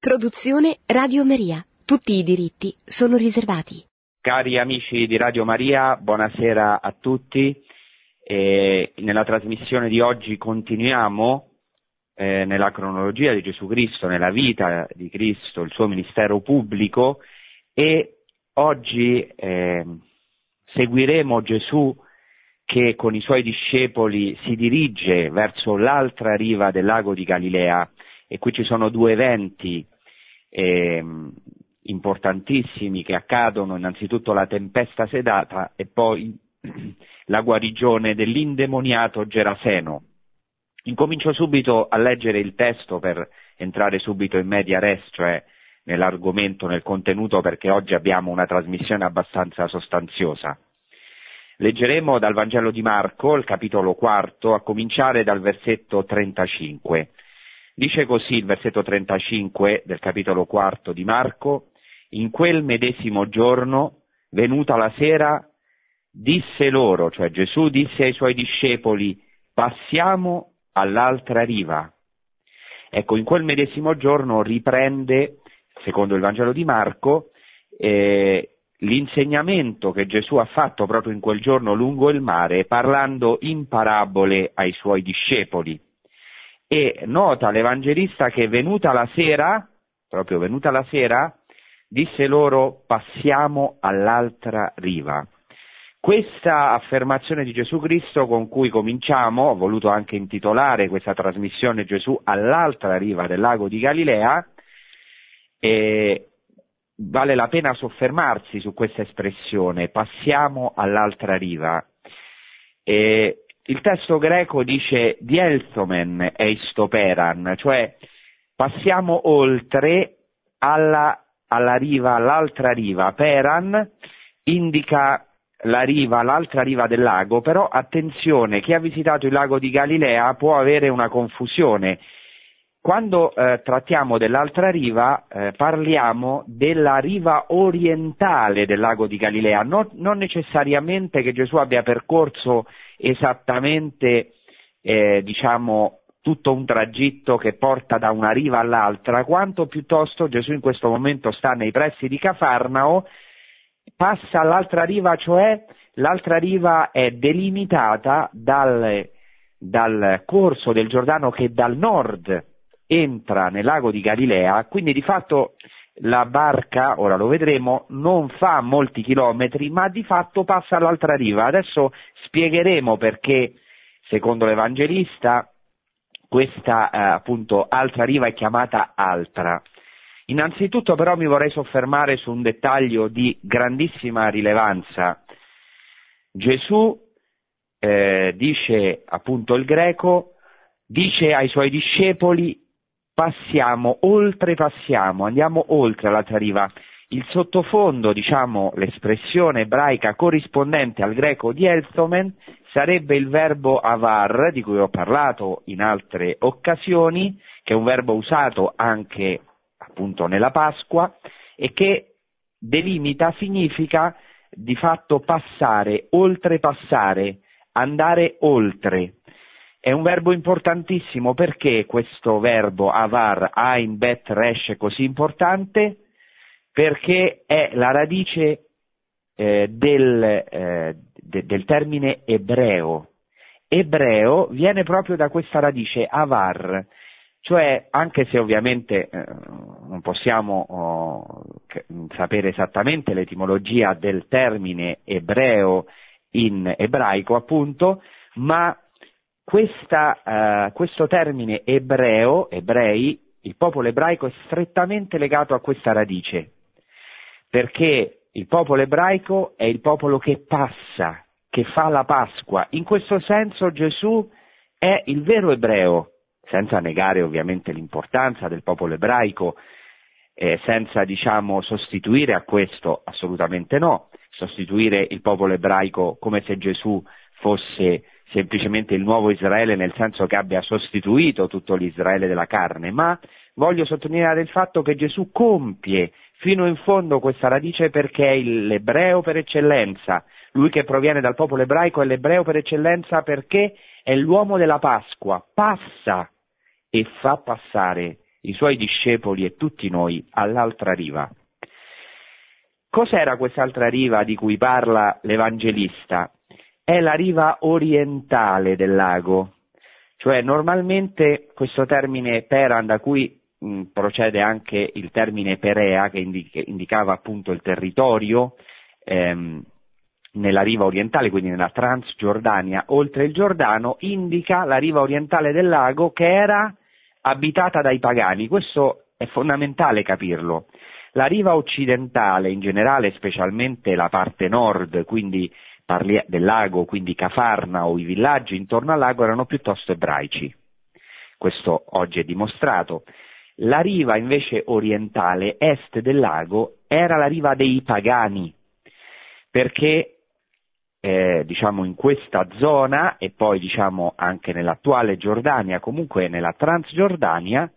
Produzione Radio Maria. Tutti i diritti sono riservati. Cari amici di Radio Maria, buonasera a tutti. E nella trasmissione di oggi continuiamo eh, nella cronologia di Gesù Cristo, nella vita di Cristo, il suo ministero pubblico e oggi eh, seguiremo Gesù che con i suoi discepoli si dirige verso l'altra riva del lago di Galilea e qui ci sono due eventi eh, importantissimi che accadono, innanzitutto la tempesta sedata e poi la guarigione dell'indemoniato Geraseno. Incomincio subito a leggere il testo per entrare subito in media res, cioè nell'argomento, nel contenuto, perché oggi abbiamo una trasmissione abbastanza sostanziosa. Leggeremo dal Vangelo di Marco, il capitolo quarto, a cominciare dal versetto 35. Dice così il versetto 35 del capitolo quarto di Marco, in quel medesimo giorno, venuta la sera, disse loro, cioè Gesù disse ai suoi discepoli, passiamo all'altra riva. Ecco, in quel medesimo giorno riprende, secondo il Vangelo di Marco, eh, l'insegnamento che Gesù ha fatto proprio in quel giorno lungo il mare, parlando in parabole ai suoi discepoli. E nota l'Evangelista che venuta la sera, proprio venuta la sera, disse loro passiamo all'altra riva. Questa affermazione di Gesù Cristo con cui cominciamo, ho voluto anche intitolare questa trasmissione Gesù all'altra riva del lago di Galilea, eh, vale la pena soffermarsi su questa espressione, passiamo all'altra riva. E il testo greco dice dielthomen eistoperan, cioè passiamo oltre alla, alla riva, all'altra riva. Peran indica la riva, l'altra riva del lago, però attenzione, chi ha visitato il lago di Galilea può avere una confusione quando eh, trattiamo dell'altra riva eh, parliamo della riva orientale del lago di Galilea, non, non necessariamente che Gesù abbia percorso esattamente eh, diciamo, tutto un tragitto che porta da una riva all'altra, quanto piuttosto Gesù in questo momento sta nei pressi di Cafarnao, passa all'altra riva, cioè l'altra riva è delimitata dal, dal corso del Giordano che dal nord entra nel lago di Galilea, quindi di fatto la barca, ora lo vedremo, non fa molti chilometri, ma di fatto passa all'altra riva. Adesso spiegheremo perché, secondo l'Evangelista, questa eh, appunto altra riva è chiamata altra. Innanzitutto però mi vorrei soffermare su un dettaglio di grandissima rilevanza. Gesù, eh, dice appunto il greco, dice ai suoi discepoli passiamo, oltrepassiamo, andiamo oltre all'altra riva. Il sottofondo, diciamo, l'espressione ebraica corrispondente al greco di Elstomen sarebbe il verbo avar, di cui ho parlato in altre occasioni, che è un verbo usato anche appunto nella Pasqua e che delimita, significa di fatto passare, oltrepassare, andare oltre. È un verbo importantissimo perché questo verbo avar, ein, bet, resh è così importante? Perché è la radice eh, del, eh, de, del termine ebreo. Ebreo viene proprio da questa radice avar, cioè anche se ovviamente eh, non possiamo oh, sapere esattamente l'etimologia del termine ebreo in ebraico appunto, ma questa, uh, questo termine ebreo, ebrei, il popolo ebraico è strettamente legato a questa radice, perché il popolo ebraico è il popolo che passa, che fa la Pasqua. In questo senso Gesù è il vero ebreo, senza negare ovviamente l'importanza del popolo ebraico, eh, senza diciamo sostituire a questo assolutamente no, sostituire il popolo ebraico come se Gesù fosse semplicemente il nuovo Israele nel senso che abbia sostituito tutto l'Israele della carne, ma voglio sottolineare il fatto che Gesù compie fino in fondo questa radice perché è l'ebreo per eccellenza, lui che proviene dal popolo ebraico è l'ebreo per eccellenza perché è l'uomo della Pasqua, passa e fa passare i suoi discepoli e tutti noi all'altra riva. Cos'era quest'altra riva di cui parla l'Evangelista? È la riva orientale del lago, cioè normalmente questo termine Peran, da cui mh, procede anche il termine Perea, che indica, indicava appunto il territorio ehm, nella riva orientale, quindi nella Transgiordania, oltre il Giordano, indica la riva orientale del lago che era abitata dai pagani. Questo è fondamentale capirlo. La riva occidentale in generale, specialmente la parte nord, quindi del lago, quindi Cafarna o i villaggi intorno al lago erano piuttosto ebraici. Questo oggi è dimostrato. La riva invece orientale, est del lago, era la riva dei pagani, perché eh, diciamo in questa zona e poi diciamo anche nell'attuale Giordania, comunque nella Transgiordania,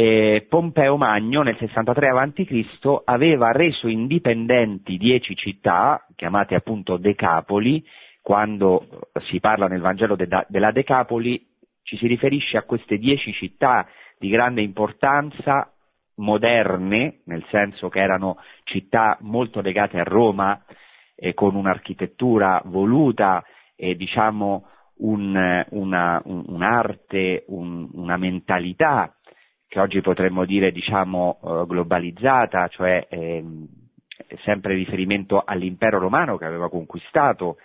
eh, Pompeo Magno nel 63 a.C. aveva reso indipendenti dieci città, chiamate appunto Decapoli, quando si parla nel Vangelo de, della Decapoli ci si riferisce a queste dieci città di grande importanza, moderne, nel senso che erano città molto legate a Roma, eh, con un'architettura voluta e diciamo un, una, un, un'arte, un, una mentalità che oggi potremmo dire diciamo eh, globalizzata, cioè ehm, sempre riferimento all'impero romano che aveva conquistato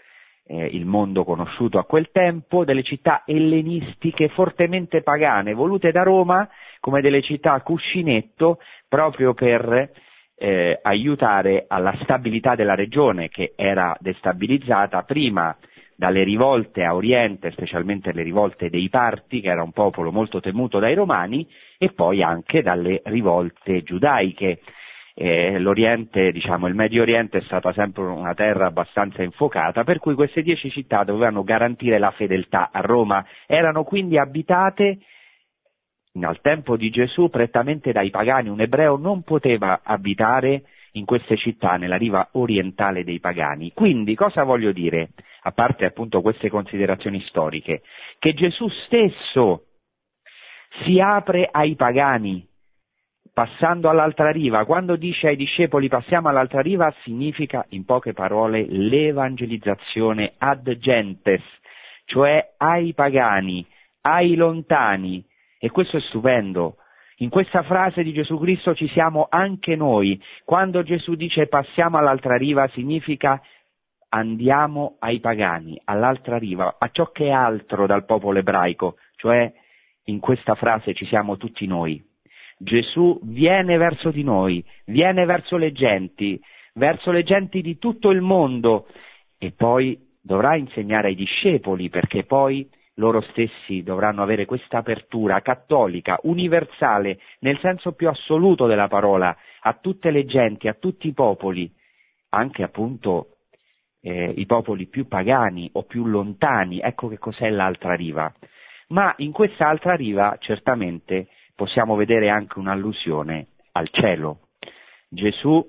eh, il mondo conosciuto a quel tempo, delle città ellenistiche fortemente pagane, volute da Roma come delle città cuscinetto proprio per eh, aiutare alla stabilità della regione che era destabilizzata prima dalle rivolte a Oriente, specialmente le rivolte dei Parti, che era un popolo molto temuto dai Romani, e poi anche dalle rivolte giudaiche. Eh, L'Oriente, diciamo, il Medio Oriente è stata sempre una terra abbastanza infuocata, per cui queste dieci città dovevano garantire la fedeltà a Roma, erano quindi abitate al tempo di Gesù prettamente dai pagani, un ebreo non poteva abitare in queste città, nella riva orientale dei pagani. Quindi cosa voglio dire, a parte appunto queste considerazioni storiche? Che Gesù stesso si apre ai pagani, passando all'altra riva. Quando dice ai discepoli passiamo all'altra riva, significa in poche parole l'evangelizzazione ad gentes, cioè ai pagani, ai lontani, e questo è stupendo. In questa frase di Gesù Cristo ci siamo anche noi. Quando Gesù dice passiamo all'altra riva significa andiamo ai pagani, all'altra riva, a ciò che è altro dal popolo ebraico, cioè in questa frase ci siamo tutti noi. Gesù viene verso di noi, viene verso le genti, verso le genti di tutto il mondo e poi dovrà insegnare ai discepoli perché poi loro stessi dovranno avere questa apertura cattolica, universale, nel senso più assoluto della parola, a tutte le genti, a tutti i popoli, anche appunto eh, i popoli più pagani o più lontani, ecco che cos'è l'altra riva. Ma in questa altra riva certamente possiamo vedere anche un'allusione al cielo. Gesù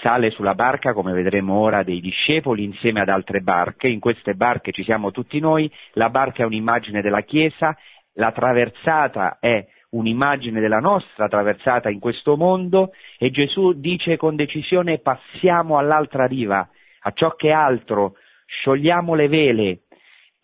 sale sulla barca, come vedremo ora, dei discepoli insieme ad altre barche, in queste barche ci siamo tutti noi, la barca è un'immagine della Chiesa, la traversata è un'immagine della nostra traversata in questo mondo. E Gesù dice con decisione passiamo all'altra riva, a ciò che è altro, sciogliamo le vele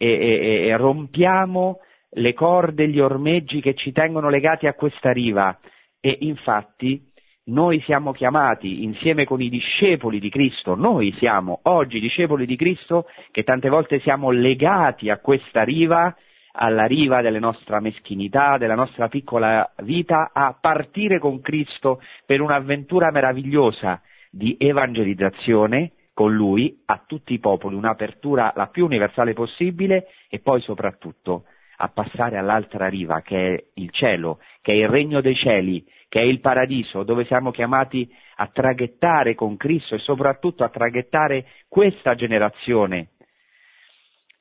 e, e, e rompiamo le corde, gli ormeggi che ci tengono legati a questa riva. E infatti noi siamo chiamati insieme con i discepoli di Cristo, noi siamo oggi discepoli di Cristo che tante volte siamo legati a questa riva, alla riva della nostra meschinità, della nostra piccola vita, a partire con Cristo per un'avventura meravigliosa di evangelizzazione con Lui a tutti i popoli, un'apertura la più universale possibile e poi soprattutto a passare all'altra riva che è il cielo, che è il regno dei cieli, che è il paradiso, dove siamo chiamati a traghettare con Cristo e soprattutto a traghettare questa generazione.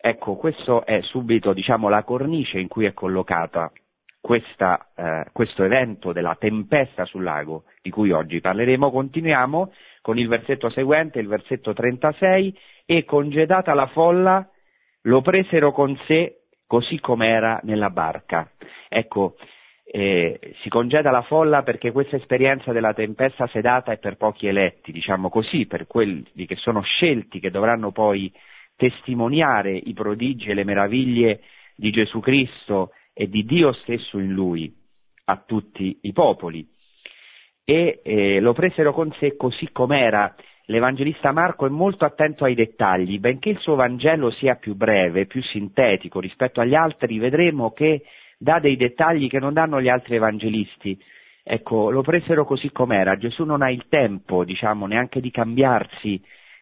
Ecco, questo è subito diciamo, la cornice in cui è collocata questa, eh, questo evento della tempesta sul lago di cui oggi parleremo. Continuiamo con il versetto seguente, il versetto 36, e congedata la folla lo presero con sé così come era nella barca. Ecco, eh, si congeda la folla perché questa esperienza della tempesta sedata è per pochi eletti, diciamo così, per quelli che sono scelti, che dovranno poi testimoniare i prodigi e le meraviglie di Gesù Cristo e di Dio stesso in lui a tutti i popoli. E eh, lo presero con sé così com'era. L'Evangelista Marco è molto attento ai dettagli, benché il suo Vangelo sia più breve, più sintetico rispetto agli altri, vedremo che dà dei dettagli che non danno gli altri evangelisti. Ecco, lo presero così com'era. Gesù non ha il tempo, diciamo, neanche di cambiarsi.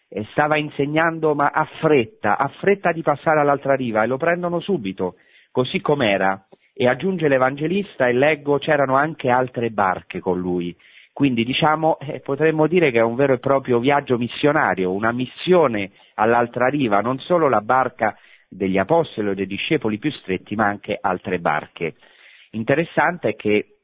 E stava insegnando, ma ha fretta, ha fretta di passare all'altra riva e lo prendono subito, così com'era. E aggiunge l'Evangelista e leggo c'erano anche altre barche con lui. Quindi diciamo, eh, potremmo dire che è un vero e proprio viaggio missionario, una missione all'altra riva, non solo la barca degli apostoli o dei discepoli più stretti, ma anche altre barche. Interessante è che,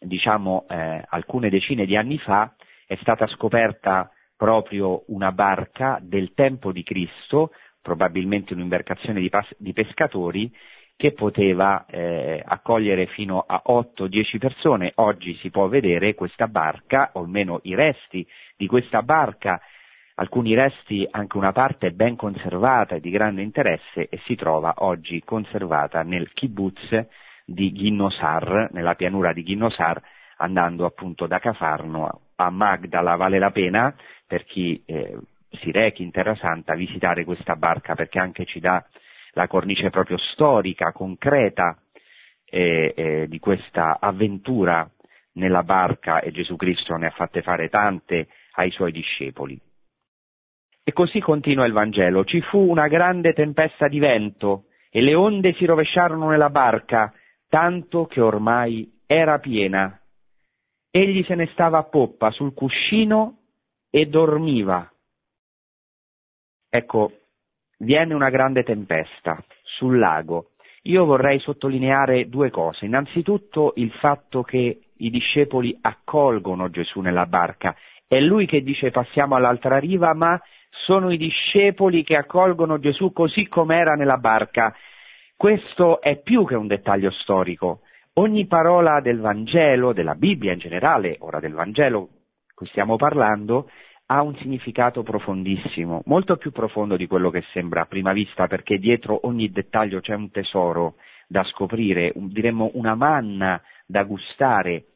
diciamo, eh, alcune decine di anni fa è stata scoperta proprio una barca del tempo di Cristo, probabilmente un'imbarcazione di, pas- di pescatori, che poteva eh, accogliere fino a 8-10 persone. Oggi si può vedere questa barca, o almeno i resti di questa barca alcuni resti, anche una parte ben conservata e di grande interesse e si trova oggi conservata nel kibbutz di Ginnosar, nella pianura di Ginnosar, andando appunto da Cafarno a Magdala. Vale la pena per chi eh, si rechi in Terra Santa visitare questa barca perché anche ci dà la cornice proprio storica, concreta eh, eh, di questa avventura nella barca e Gesù Cristo ne ha fatte fare tante ai suoi discepoli. E così continua il Vangelo. Ci fu una grande tempesta di vento e le onde si rovesciarono nella barca, tanto che ormai era piena. Egli se ne stava a poppa sul cuscino e dormiva. Ecco, viene una grande tempesta sul lago. Io vorrei sottolineare due cose. Innanzitutto il fatto che i discepoli accolgono Gesù nella barca. È lui che dice passiamo all'altra riva, ma sono i discepoli che accolgono Gesù così com'era nella barca. Questo è più che un dettaglio storico. Ogni parola del Vangelo, della Bibbia in generale, ora del Vangelo cui stiamo parlando, ha un significato profondissimo, molto più profondo di quello che sembra a prima vista, perché dietro ogni dettaglio c'è un tesoro da scoprire, un, diremmo una manna da gustare.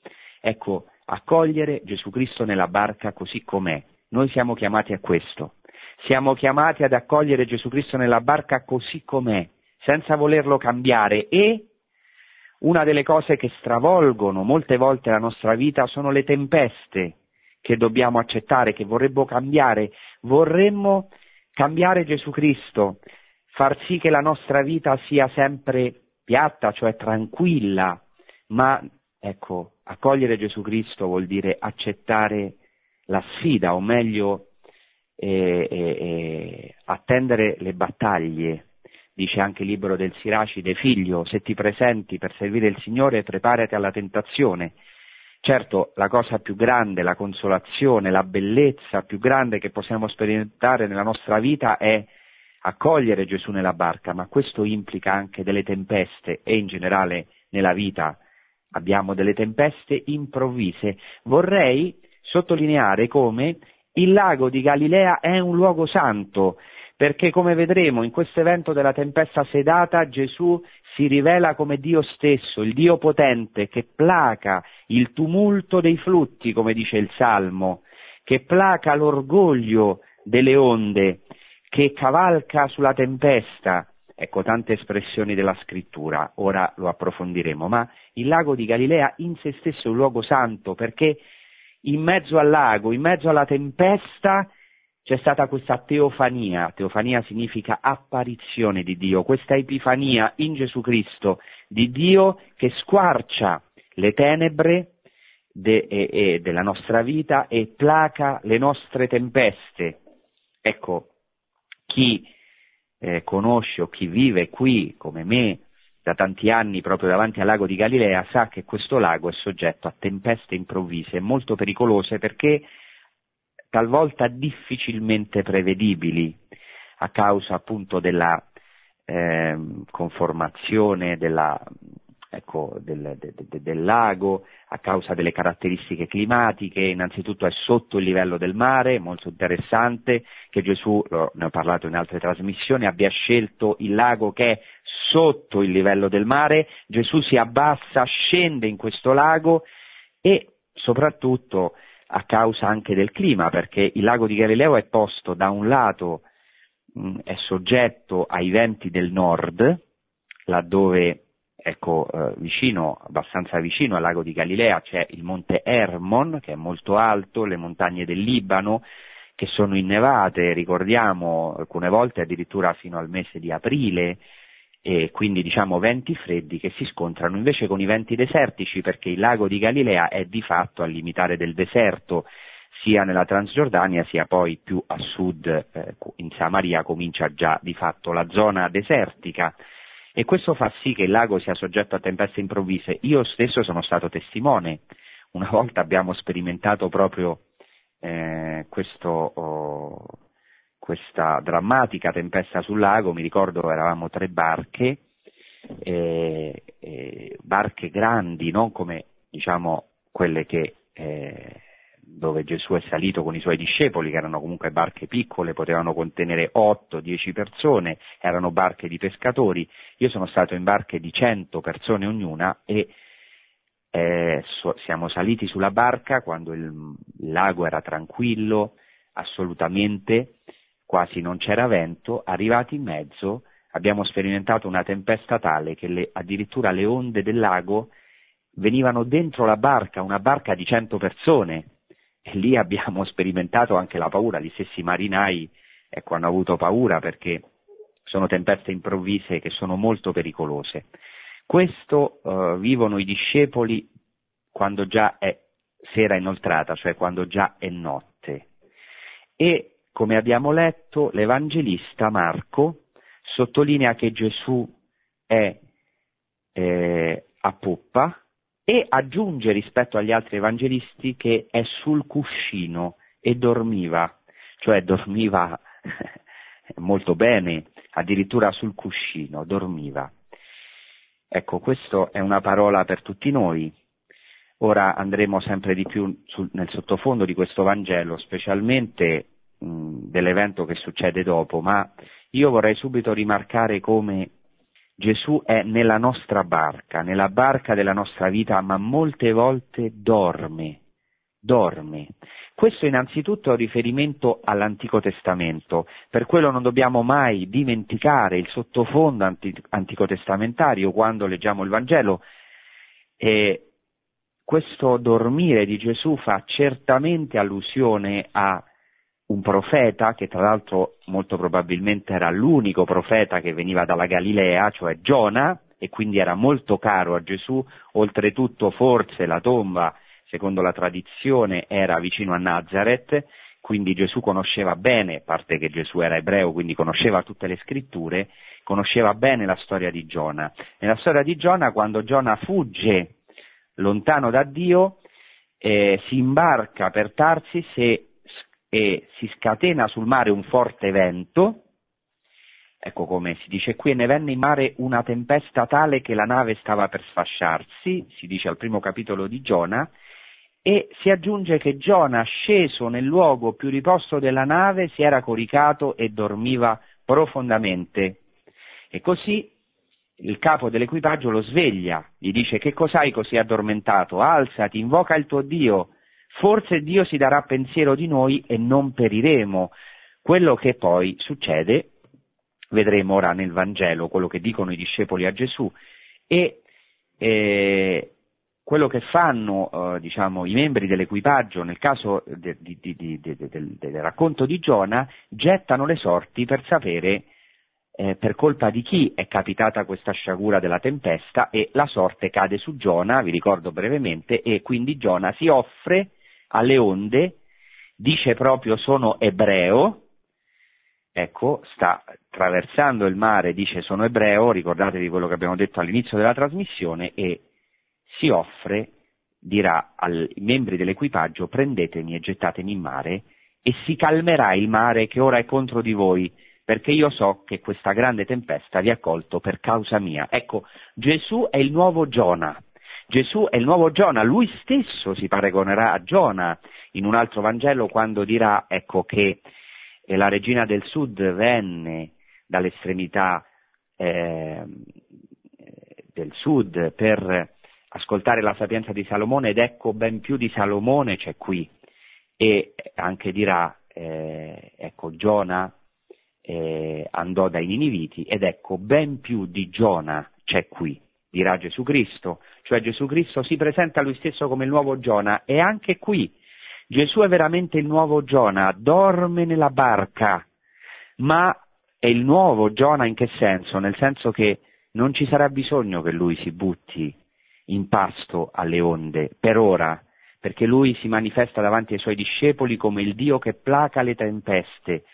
Ecco, accogliere Gesù Cristo nella barca così com'è. Noi siamo chiamati a questo. Siamo chiamati ad accogliere Gesù Cristo nella barca così com'è, senza volerlo cambiare e una delle cose che stravolgono molte volte la nostra vita sono le tempeste che dobbiamo accettare, che vorremmo cambiare. Vorremmo cambiare Gesù Cristo, far sì che la nostra vita sia sempre piatta, cioè tranquilla, ma ecco, accogliere Gesù Cristo vuol dire accettare la sfida, o meglio e, e, attendere le battaglie. Dice anche il libro del Siracide, figlio, se ti presenti per servire il Signore, preparati alla tentazione. Certo, la cosa più grande, la consolazione, la bellezza più grande che possiamo sperimentare nella nostra vita è accogliere Gesù nella barca, ma questo implica anche delle tempeste e in generale nella vita abbiamo delle tempeste improvvise. Vorrei sottolineare come il lago di Galilea è un luogo santo, perché come vedremo in questo evento della tempesta sedata Gesù si rivela come Dio stesso, il Dio potente che placa il tumulto dei flutti, come dice il Salmo, che placa l'orgoglio delle onde, che cavalca sulla tempesta. Ecco tante espressioni della scrittura, ora lo approfondiremo, ma il lago di Galilea in se stesso è un luogo santo perché in mezzo al lago, in mezzo alla tempesta, c'è stata questa teofania, teofania significa apparizione di Dio, questa epifania in Gesù Cristo di Dio che squarcia le tenebre de, e, e della nostra vita e placa le nostre tempeste. Ecco, chi eh, conosce o chi vive qui come me da tanti anni proprio davanti al lago di Galilea sa che questo lago è soggetto a tempeste improvvise molto pericolose perché talvolta difficilmente prevedibili a causa appunto della eh, conformazione, della ecco, del, de, de, del, lago, a causa delle caratteristiche climatiche, innanzitutto è sotto il livello del mare, molto interessante che Gesù, ne ho parlato in altre trasmissioni, abbia scelto il lago che è sotto il livello del mare, Gesù si abbassa, scende in questo lago e soprattutto a causa anche del clima, perché il lago di Galileo è posto da un lato, mh, è soggetto ai venti del nord, laddove ecco, eh, vicino, abbastanza vicino al lago di Galilea c'è il monte Hermon, che è molto alto, le montagne del Libano, che sono innevate, ricordiamo, alcune volte addirittura fino al mese di aprile, e quindi diciamo venti freddi che si scontrano invece con i venti desertici perché il lago di Galilea è di fatto al limitare del deserto sia nella Transgiordania sia poi più a sud eh, in Samaria comincia già di fatto la zona desertica e questo fa sì che il lago sia soggetto a tempeste improvvise. Io stesso sono stato testimone, una volta abbiamo sperimentato proprio eh, questo, oh, questa drammatica tempesta sul lago, mi ricordo eravamo tre barche, eh, eh, barche grandi, non come diciamo quelle che, eh, dove Gesù è salito con i suoi discepoli, che erano comunque barche piccole, potevano contenere 8-10 persone, erano barche di pescatori, io sono stato in barche di 100 persone ognuna e eh, so, siamo saliti sulla barca quando il, il lago era tranquillo, assolutamente, quasi non c'era vento, arrivati in mezzo abbiamo sperimentato una tempesta tale che le, addirittura le onde del lago venivano dentro la barca, una barca di cento persone, e lì abbiamo sperimentato anche la paura, gli stessi marinai ecco, hanno avuto paura perché sono tempeste improvvise che sono molto pericolose. Questo uh, vivono i discepoli quando già è sera inoltrata, cioè quando già è notte. E come abbiamo letto, l'Evangelista Marco sottolinea che Gesù è eh, a poppa e aggiunge rispetto agli altri evangelisti che è sul cuscino e dormiva, cioè dormiva molto bene, addirittura sul cuscino, dormiva. Ecco, questa è una parola per tutti noi. Ora andremo sempre di più sul, nel sottofondo di questo Vangelo, specialmente dell'evento che succede dopo, ma io vorrei subito rimarcare come Gesù è nella nostra barca, nella barca della nostra vita, ma molte volte dorme, dorme. Questo innanzitutto è un riferimento all'Antico Testamento, per quello non dobbiamo mai dimenticare il sottofondo antico testamentario quando leggiamo il Vangelo. E questo dormire di Gesù fa certamente allusione a un profeta, che tra l'altro molto probabilmente era l'unico profeta che veniva dalla Galilea, cioè Giona, e quindi era molto caro a Gesù, oltretutto forse la tomba, secondo la tradizione, era vicino a Nazareth, quindi Gesù conosceva bene, a parte che Gesù era ebreo, quindi conosceva tutte le scritture, conosceva bene la storia di Giona. Nella storia di Giona, quando Giona fugge lontano da Dio, eh, si imbarca per Tarsis e e si scatena sul mare un forte vento, ecco come si dice qui, e ne venne in mare una tempesta tale che la nave stava per sfasciarsi, si dice al primo capitolo di Giona, e si aggiunge che Giona, sceso nel luogo più riposto della nave, si era coricato e dormiva profondamente. E così il capo dell'equipaggio lo sveglia, gli dice che cos'hai così addormentato? Alzati, invoca il tuo Dio forse Dio si darà pensiero di noi e non periremo. Quello che poi succede, vedremo ora nel Vangelo, quello che dicono i discepoli a Gesù, e eh, quello che fanno eh, diciamo, i membri dell'equipaggio nel caso de, de, de, del, racconto di Giona, gettano le sorti per sapere eh, per colpa di chi è capitata questa sciagura della tempesta e la sorte cade su Giona, vi ricordo brevemente, e quindi Giona si offre alle onde, dice proprio sono ebreo, ecco, sta attraversando il mare, dice sono ebreo, ricordatevi quello che abbiamo detto all'inizio della trasmissione, e si offre, dirà ai membri dell'equipaggio prendetemi e gettatemi in mare e si calmerà il mare che ora è contro di voi, perché io so che questa grande tempesta vi ha colto per causa mia. Ecco, Gesù è il nuovo Giona. Gesù è il nuovo Giona, lui stesso si paragonerà a Giona. In un altro Vangelo quando dirà ecco, che eh, la regina del sud venne dall'estremità eh, del sud per ascoltare la sapienza di Salomone ed ecco ben più di Salomone c'è qui. E anche dirà eh, ecco Giona eh, andò dai Niniviti ed ecco ben più di Giona c'è qui dirà Gesù Cristo cioè Gesù Cristo si presenta lui stesso come il nuovo Giona e anche qui Gesù è veramente il nuovo Giona dorme nella barca ma è il nuovo Giona in che senso? Nel senso che non ci sarà bisogno che lui si butti in pasto alle onde, per ora, perché lui si manifesta davanti ai suoi discepoli come il Dio che placa le tempeste,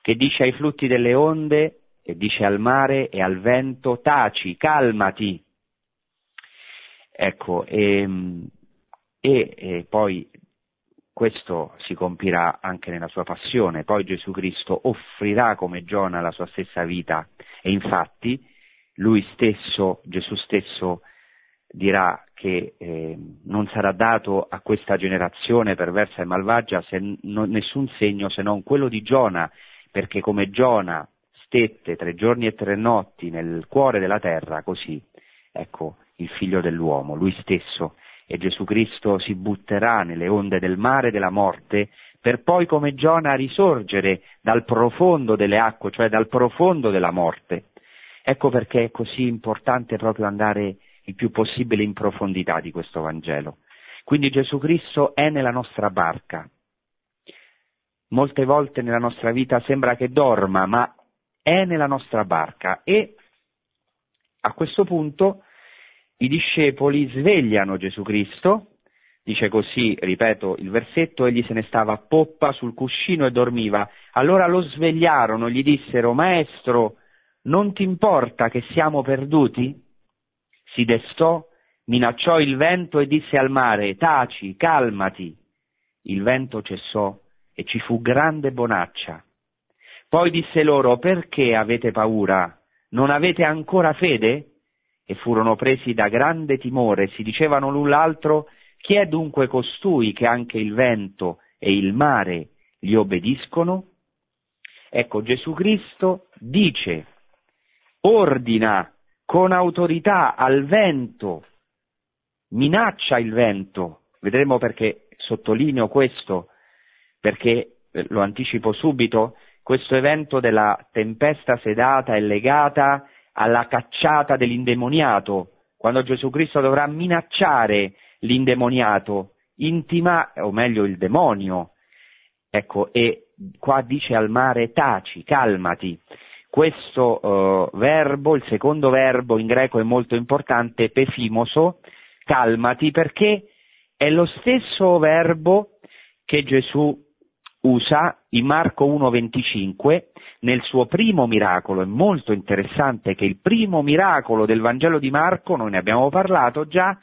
che dice ai flutti delle onde e dice al mare e al vento taci, calmati. Ecco, e, ehm, e, e poi questo si compirà anche nella sua passione, poi Gesù Cristo offrirà come Giona la sua stessa vita. E infatti lui stesso, Gesù stesso, dirà che eh, non sarà dato a questa generazione perversa e malvagia non, nessun segno se non quello di Giona, perché come Giona stette tre giorni e tre notti nel cuore della terra, così, ecco, il figlio dell'uomo, lui stesso, e Gesù Cristo si butterà nelle onde del mare della morte, per poi come Giona risorgere dal profondo delle acque, cioè dal profondo della morte. Ecco perché è così importante proprio andare il più possibile in profondità di questo Vangelo. Quindi Gesù Cristo è nella nostra barca. Molte volte nella nostra vita sembra che dorma, ma è nella nostra barca e a questo punto i discepoli svegliano Gesù Cristo, dice così, ripeto il versetto, egli se ne stava a poppa sul cuscino e dormiva. Allora lo svegliarono, gli dissero, Maestro, non ti importa che siamo perduti? Si destò, minacciò il vento e disse al mare, taci, calmati. Il vento cessò e ci fu grande bonaccia. Poi disse loro, perché avete paura? Non avete ancora fede? E furono presi da grande timore, si dicevano l'un l'altro, chi è dunque costui che anche il vento e il mare gli obbediscono? Ecco, Gesù Cristo dice ordina con autorità al vento, minaccia il vento, vedremo perché sottolineo questo, perché eh, lo anticipo subito, questo evento della tempesta sedata è legata alla cacciata dell'indemoniato, quando Gesù Cristo dovrà minacciare l'indemoniato, intima, o meglio il demonio, ecco, e qua dice al mare taci, calmati, questo uh, verbo, il secondo verbo in greco è molto importante, pefimoso, calmati, perché è lo stesso verbo che Gesù usa in Marco 1.25 nel suo primo miracolo. È molto interessante che il primo miracolo del Vangelo di Marco, noi ne abbiamo parlato già,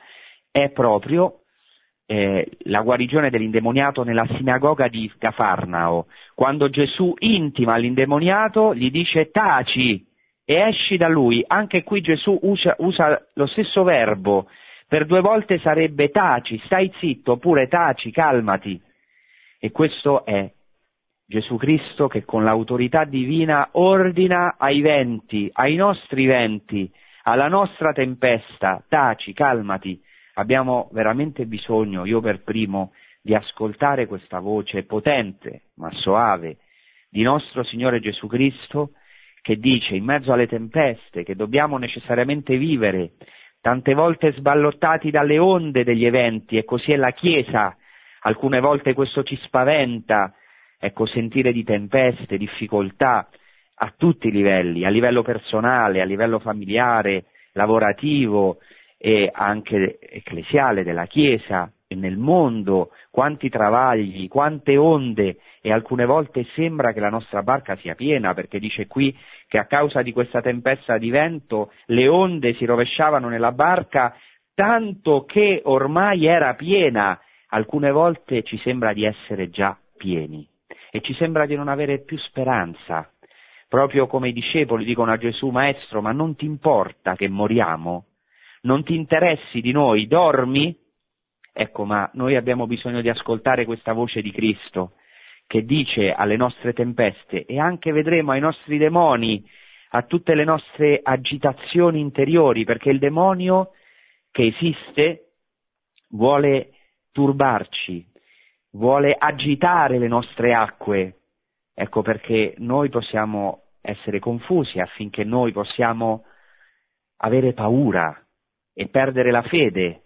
è proprio eh, la guarigione dell'indemoniato nella sinagoga di Cafarnao, quando Gesù intima all'indemoniato, gli dice taci e esci da lui. Anche qui Gesù usa, usa lo stesso verbo, per due volte sarebbe taci, stai zitto, oppure taci, calmati. E questo è Gesù Cristo che con l'autorità divina ordina ai venti, ai nostri venti, alla nostra tempesta, taci, calmati, Abbiamo veramente bisogno, io per primo, di ascoltare questa voce potente ma soave di nostro Signore Gesù Cristo che dice in mezzo alle tempeste che dobbiamo necessariamente vivere, tante volte sballottati dalle onde degli eventi, e così è la Chiesa, alcune volte questo ci spaventa, ecco, sentire di tempeste, difficoltà a tutti i livelli, a livello personale, a livello familiare, lavorativo, e anche ecclesiale della Chiesa e nel mondo, quanti travagli, quante onde e alcune volte sembra che la nostra barca sia piena perché dice qui che a causa di questa tempesta di vento le onde si rovesciavano nella barca tanto che ormai era piena, alcune volte ci sembra di essere già pieni e ci sembra di non avere più speranza, proprio come i discepoli dicono a Gesù, Maestro, ma non ti importa che moriamo? Non ti interessi di noi? Dormi? Ecco, ma noi abbiamo bisogno di ascoltare questa voce di Cristo che dice alle nostre tempeste e anche vedremo ai nostri demoni, a tutte le nostre agitazioni interiori, perché il demonio che esiste vuole turbarci, vuole agitare le nostre acque. Ecco perché noi possiamo essere confusi affinché noi possiamo avere paura e perdere la fede.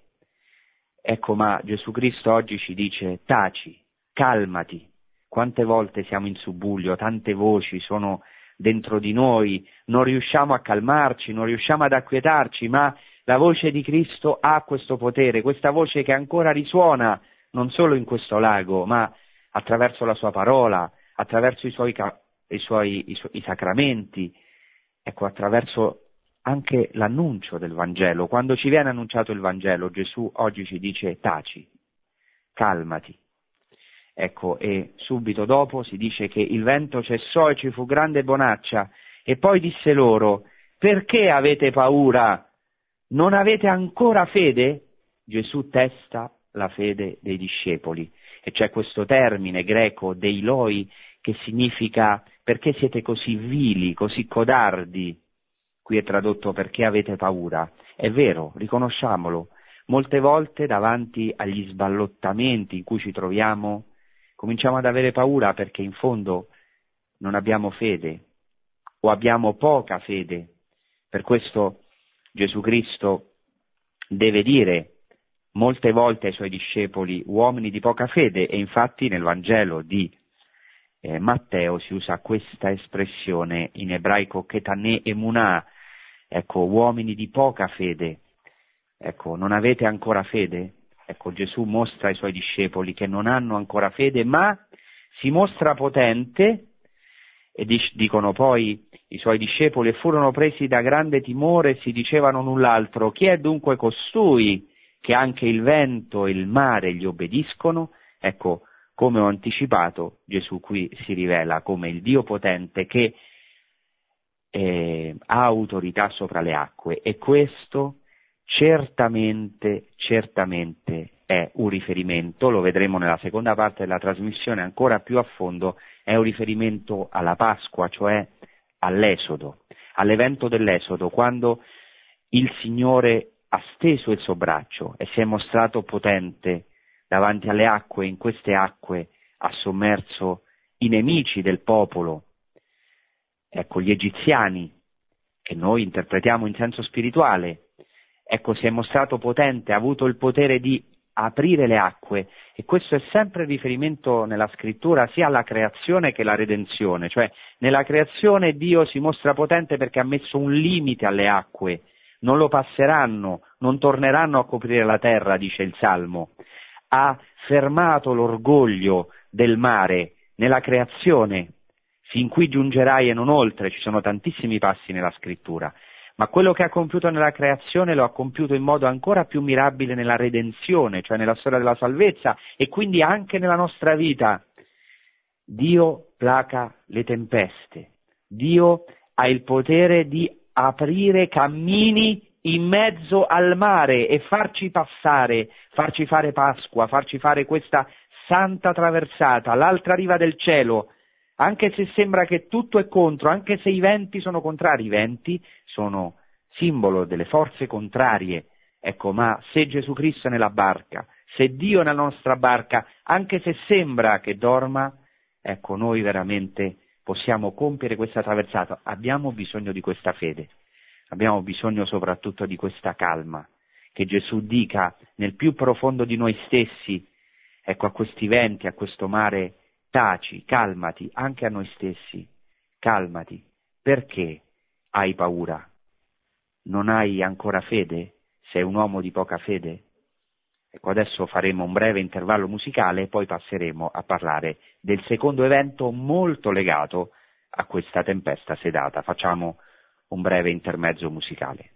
Ecco, ma Gesù Cristo oggi ci dice taci, calmati. Quante volte siamo in subbuglio, tante voci sono dentro di noi, non riusciamo a calmarci, non riusciamo ad acquietarci, ma la voce di Cristo ha questo potere, questa voce che ancora risuona non solo in questo lago, ma attraverso la sua parola, attraverso i suoi, i suoi i, su, i sacramenti, ecco, attraverso anche l'annuncio del Vangelo. Quando ci viene annunciato il Vangelo, Gesù oggi ci dice taci, calmati. Ecco, e subito dopo si dice che il vento cessò e ci fu grande bonaccia, e poi disse loro, perché avete paura? Non avete ancora fede? Gesù testa la fede dei discepoli. E c'è questo termine greco dei loi che significa perché siete così vili, così codardi? Qui è tradotto perché avete paura. È vero, riconosciamolo. Molte volte davanti agli sballottamenti in cui ci troviamo, cominciamo ad avere paura perché in fondo non abbiamo fede o abbiamo poca fede. Per questo Gesù Cristo deve dire molte volte ai suoi discepoli uomini di poca fede e infatti nel Vangelo di eh, Matteo si usa questa espressione in ebraico ketane emunah, ecco, uomini di poca fede. Ecco, non avete ancora fede? Ecco, Gesù mostra ai suoi discepoli che non hanno ancora fede, ma si mostra potente, e dicono poi i suoi discepoli, e furono presi da grande timore e si dicevano null'altro, chi è dunque costui che anche il vento e il mare gli obbediscono? Ecco, come ho anticipato, Gesù qui si rivela come il Dio potente che eh, ha autorità sopra le acque e questo certamente, certamente è un riferimento, lo vedremo nella seconda parte della trasmissione ancora più a fondo, è un riferimento alla Pasqua, cioè all'Esodo, all'evento dell'Esodo, quando il Signore ha steso il suo braccio e si è mostrato potente davanti alle acque, in queste acque ha sommerso i nemici del popolo, ecco gli egiziani, che noi interpretiamo in senso spirituale, ecco si è mostrato potente, ha avuto il potere di aprire le acque. E questo è sempre riferimento nella scrittura sia alla creazione che alla redenzione, cioè nella creazione Dio si mostra potente perché ha messo un limite alle acque, non lo passeranno, non torneranno a coprire la terra, dice il Salmo, ha fermato l'orgoglio del mare nella creazione, fin qui giungerai e non oltre, ci sono tantissimi passi nella scrittura, ma quello che ha compiuto nella creazione lo ha compiuto in modo ancora più mirabile nella redenzione, cioè nella storia della salvezza e quindi anche nella nostra vita. Dio placa le tempeste, Dio ha il potere di aprire cammini in mezzo al mare e farci passare, farci fare Pasqua, farci fare questa santa traversata, l'altra riva del cielo, anche se sembra che tutto è contro, anche se i venti sono contrari, i venti sono simbolo delle forze contrarie, ecco, ma se Gesù Cristo è nella barca, se Dio è nella nostra barca, anche se sembra che dorma, ecco, noi veramente possiamo compiere questa traversata, abbiamo bisogno di questa fede. Abbiamo bisogno soprattutto di questa calma, che Gesù dica nel più profondo di noi stessi, ecco a questi venti, a questo mare, taci, calmati, anche a noi stessi, calmati. Perché hai paura? Non hai ancora fede? Sei un uomo di poca fede? Ecco, adesso faremo un breve intervallo musicale e poi passeremo a parlare del secondo evento molto legato a questa tempesta sedata. Facciamo un breve intermezzo musicale.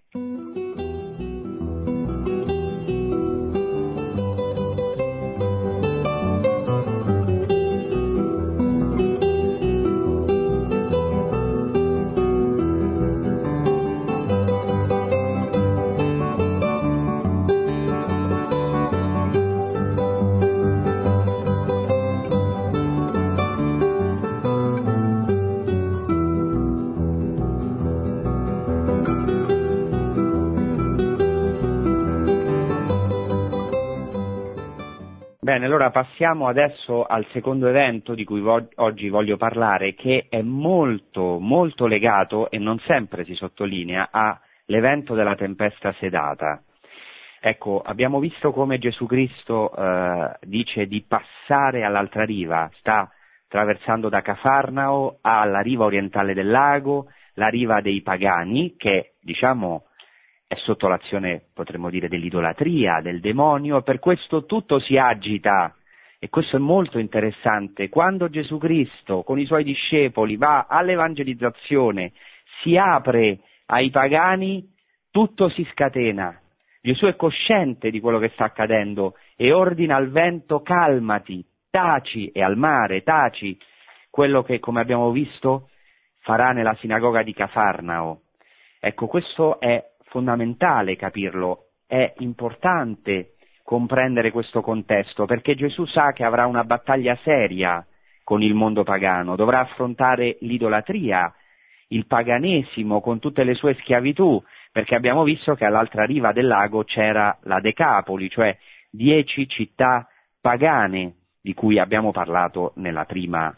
Bene, allora passiamo adesso al secondo evento di cui vo- oggi voglio parlare, che è molto, molto legato e non sempre si sottolinea all'evento della tempesta sedata. Ecco, abbiamo visto come Gesù Cristo eh, dice di passare all'altra riva, sta attraversando da Cafarnao alla riva orientale del lago, la riva dei pagani, che diciamo è sotto l'azione, potremmo dire, dell'idolatria, del demonio, per questo tutto si agita. E questo è molto interessante. Quando Gesù Cristo con i suoi discepoli va all'evangelizzazione, si apre ai pagani, tutto si scatena. Gesù è cosciente di quello che sta accadendo e ordina al vento calmati, taci e al mare taci, quello che, come abbiamo visto, farà nella sinagoga di Cafarnao. Ecco, questo è fondamentale capirlo, è importante comprendere questo contesto, perché Gesù sa che avrà una battaglia seria con il mondo pagano, dovrà affrontare l'idolatria, il paganesimo con tutte le sue schiavitù, perché abbiamo visto che all'altra riva del lago c'era la Decapoli, cioè dieci città pagane di cui abbiamo parlato nella prima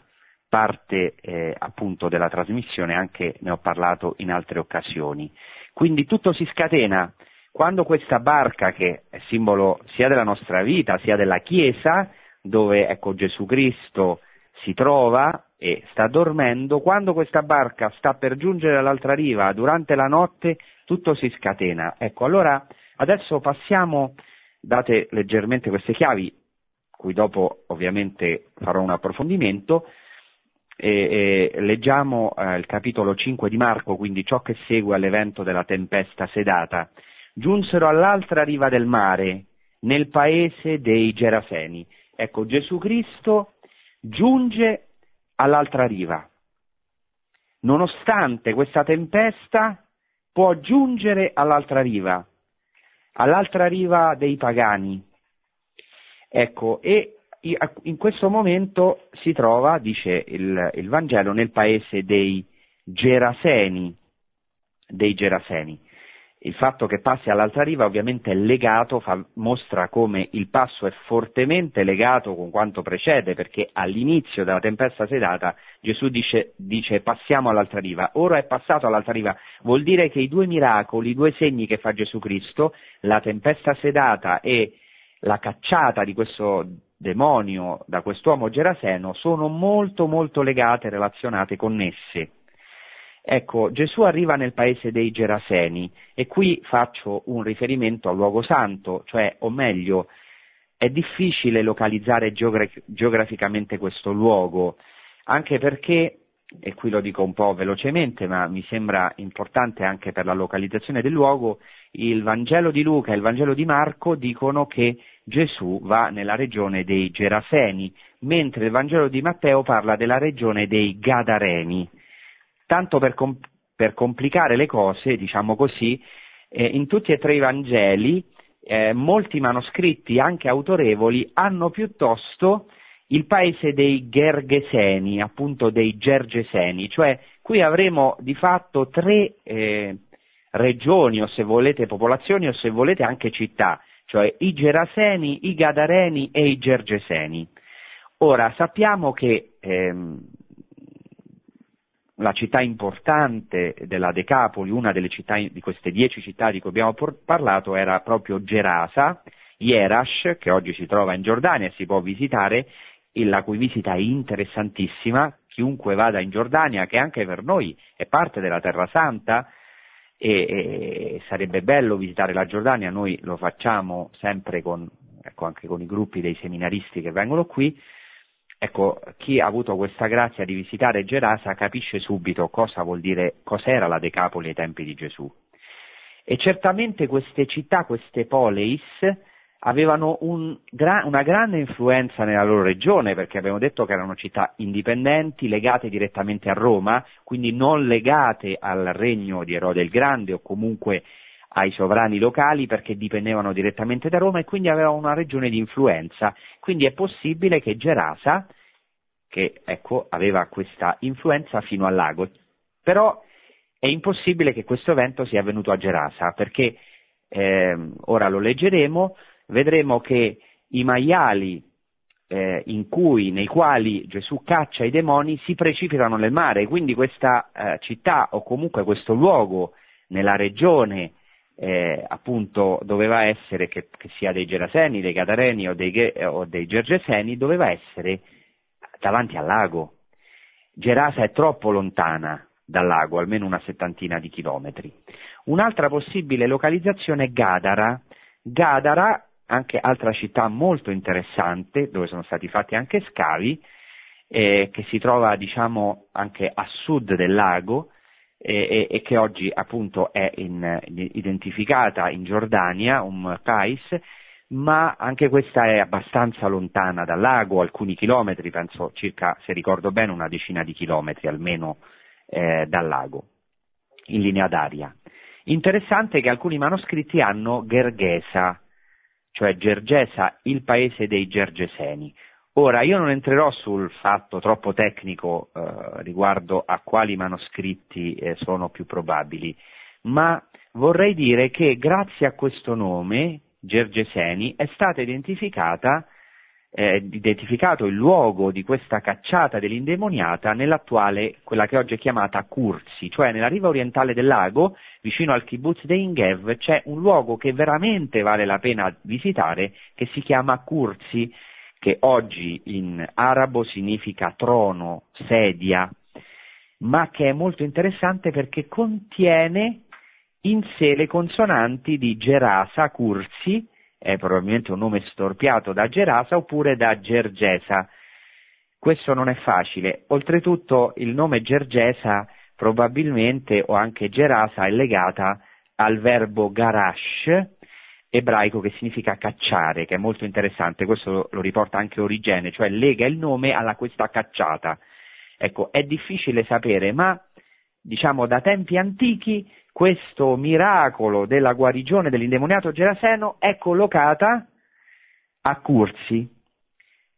parte eh, appunto della trasmissione, anche ne ho parlato in altre occasioni. Quindi tutto si scatena quando questa barca, che è simbolo sia della nostra vita, sia della Chiesa, dove ecco, Gesù Cristo si trova e sta dormendo, quando questa barca sta per giungere all'altra riva durante la notte, tutto si scatena. Ecco, allora adesso passiamo, date leggermente queste chiavi, cui dopo ovviamente farò un approfondimento, e, e leggiamo eh, il capitolo 5 di Marco, quindi ciò che segue all'evento della tempesta sedata. Giunsero all'altra riva del mare, nel paese dei Geraseni. Ecco, Gesù Cristo giunge all'altra riva. Nonostante questa tempesta, può giungere all'altra riva, all'altra riva dei pagani. Ecco, e in questo momento si trova, dice il, il Vangelo, nel paese dei Geraseni, dei Geraseni. Il fatto che passi all'altra riva ovviamente è legato, fa, mostra come il passo è fortemente legato con quanto precede, perché all'inizio della tempesta sedata Gesù dice, dice passiamo all'altra riva, ora è passato all'altra riva, vuol dire che i due miracoli, i due segni che fa Gesù Cristo, la tempesta sedata e la cacciata di questo demonio da quest'uomo geraseno sono molto molto legate, relazionate, connesse. Ecco, Gesù arriva nel paese dei Geraseni e qui faccio un riferimento al luogo santo, cioè, o meglio, è difficile localizzare geograf- geograficamente questo luogo, anche perché, e qui lo dico un po' velocemente, ma mi sembra importante anche per la localizzazione del luogo, il Vangelo di Luca e il Vangelo di Marco dicono che Gesù va nella regione dei Geraseni, mentre il Vangelo di Matteo parla della regione dei Gadareni. Tanto per, com- per complicare le cose, diciamo così, eh, in tutti e tre i Vangeli eh, molti manoscritti, anche autorevoli, hanno piuttosto il paese dei Gergeseni, appunto dei Gergeseni, cioè qui avremo di fatto tre eh, regioni o se volete popolazioni o se volete anche città cioè i Geraseni, i Gadareni e i Gergeseni. Ora sappiamo che ehm, la città importante della Decapoli, una delle città di queste dieci città di cui abbiamo parlato, era proprio Gerasa, Jerash, che oggi si trova in Giordania e si può visitare, e la cui visita è interessantissima, chiunque vada in Giordania, che anche per noi è parte della Terra Santa, e, e, sarebbe bello visitare la Giordania, noi lo facciamo sempre con, ecco, anche con i gruppi dei seminaristi che vengono qui, ecco, chi ha avuto questa grazia di visitare Gerasa capisce subito cosa vuol dire, cos'era la Decapoli ai tempi di Gesù. E certamente queste città, queste poleis, avevano un, una grande influenza nella loro regione, perché abbiamo detto che erano città indipendenti, legate direttamente a Roma, quindi non legate al regno di Erode il Grande o comunque ai sovrani locali perché dipendevano direttamente da Roma e quindi avevano una regione di influenza. Quindi è possibile che Gerasa, che ecco, aveva questa influenza fino al lago, però è impossibile che questo evento sia avvenuto a Gerasa perché, eh, ora lo leggeremo, vedremo che i maiali eh, cui, nei quali Gesù caccia i demoni si precipitano nel mare, quindi questa eh, città o comunque questo luogo nella regione eh, appunto doveva essere, che, che, sia dei Geraseni, dei Gadareni o dei, o dei Gergeseni, doveva essere davanti al lago. Gerasa è troppo lontana dal lago, almeno una settantina di chilometri. Un'altra possibile localizzazione è Gadara. Gadara, anche altra città molto interessante, dove sono stati fatti anche scavi, eh, che si trova diciamo anche a sud del lago, e, e, che oggi appunto è in, identificata in Giordania, un Kais, ma anche questa è abbastanza lontana dal lago, alcuni chilometri, penso circa, se ricordo bene, una decina di chilometri almeno eh, dal lago, in linea d'aria. Interessante che alcuni manoscritti hanno Gergesa, cioè Gergesa, il paese dei Gergeseni. Ora, io non entrerò sul fatto troppo tecnico eh, riguardo a quali manoscritti eh, sono più probabili, ma vorrei dire che grazie a questo nome, Gergeseni, è stata identificata eh, identificato il luogo di questa cacciata dell'indemoniata nell'attuale, quella che oggi è chiamata Kurzi, cioè nella riva orientale del lago, vicino al kibbutz de Ingev, c'è un luogo che veramente vale la pena visitare, che si chiama Kurzi, che oggi in arabo significa trono, sedia, ma che è molto interessante perché contiene in sé le consonanti di Gerasa, Curzi, è probabilmente un nome storpiato da Gerasa oppure da Gergesa. Questo non è facile. Oltretutto il nome Gergesa probabilmente o anche Gerasa è legata al verbo garash, ebraico che significa cacciare, che è molto interessante, questo lo riporta anche Origene, cioè lega il nome alla questa cacciata. Ecco, è difficile sapere, ma diciamo da tempi antichi questo miracolo della guarigione dell'indemoniato Geraseno è collocata a Curzi,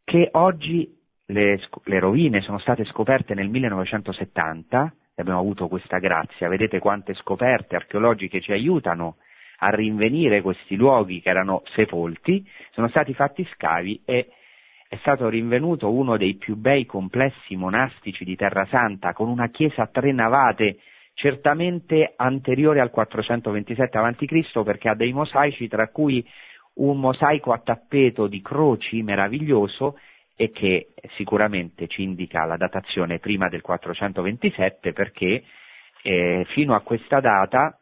che oggi le, le rovine sono state scoperte nel 1970, e abbiamo avuto questa grazia, vedete quante scoperte archeologiche ci aiutano a rinvenire questi luoghi che erano sepolti, sono stati fatti scavi e è stato rinvenuto uno dei più bei complessi monastici di Terra Santa, con una chiesa a tre navate, certamente anteriore al 427 a.C., perché ha dei mosaici, tra cui un mosaico a tappeto di croci meraviglioso e che sicuramente ci indica la datazione prima del 427 perché eh, fino a questa data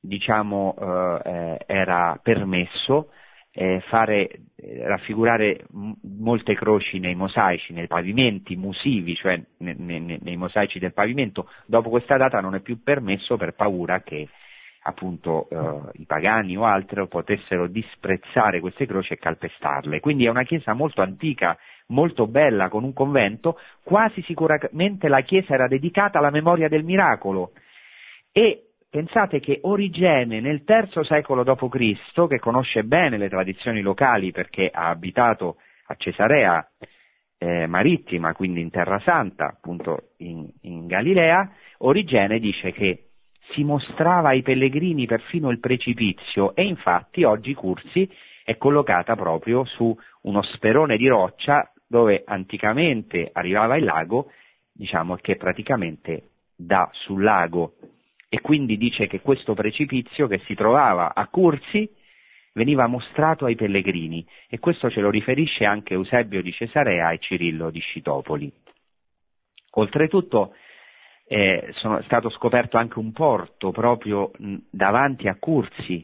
diciamo, eh, era permesso eh, fare, eh, raffigurare molte croci nei mosaici, nei pavimenti musivi, cioè ne- ne- nei mosaici del pavimento. Dopo questa data non è più permesso per paura che appunto eh, i pagani o altri potessero disprezzare queste croci e calpestarle. Quindi è una chiesa molto antica, molto bella, con un convento, quasi sicuramente la chiesa era dedicata alla memoria del miracolo e Pensate che Origene nel III secolo d.C., che conosce bene le tradizioni locali perché ha abitato a Cesarea eh, Marittima, quindi in Terra Santa, appunto in, in Galilea, Origene dice che si mostrava ai pellegrini perfino il precipizio e infatti oggi Cursi è collocata proprio su uno sperone di roccia dove anticamente arrivava il lago, diciamo che praticamente dà sul lago e quindi dice che questo precipizio che si trovava a Cursi veniva mostrato ai pellegrini e questo ce lo riferisce anche Eusebio di Cesarea e Cirillo di Scitopoli. Oltretutto eh, è stato scoperto anche un porto proprio davanti a Cursi,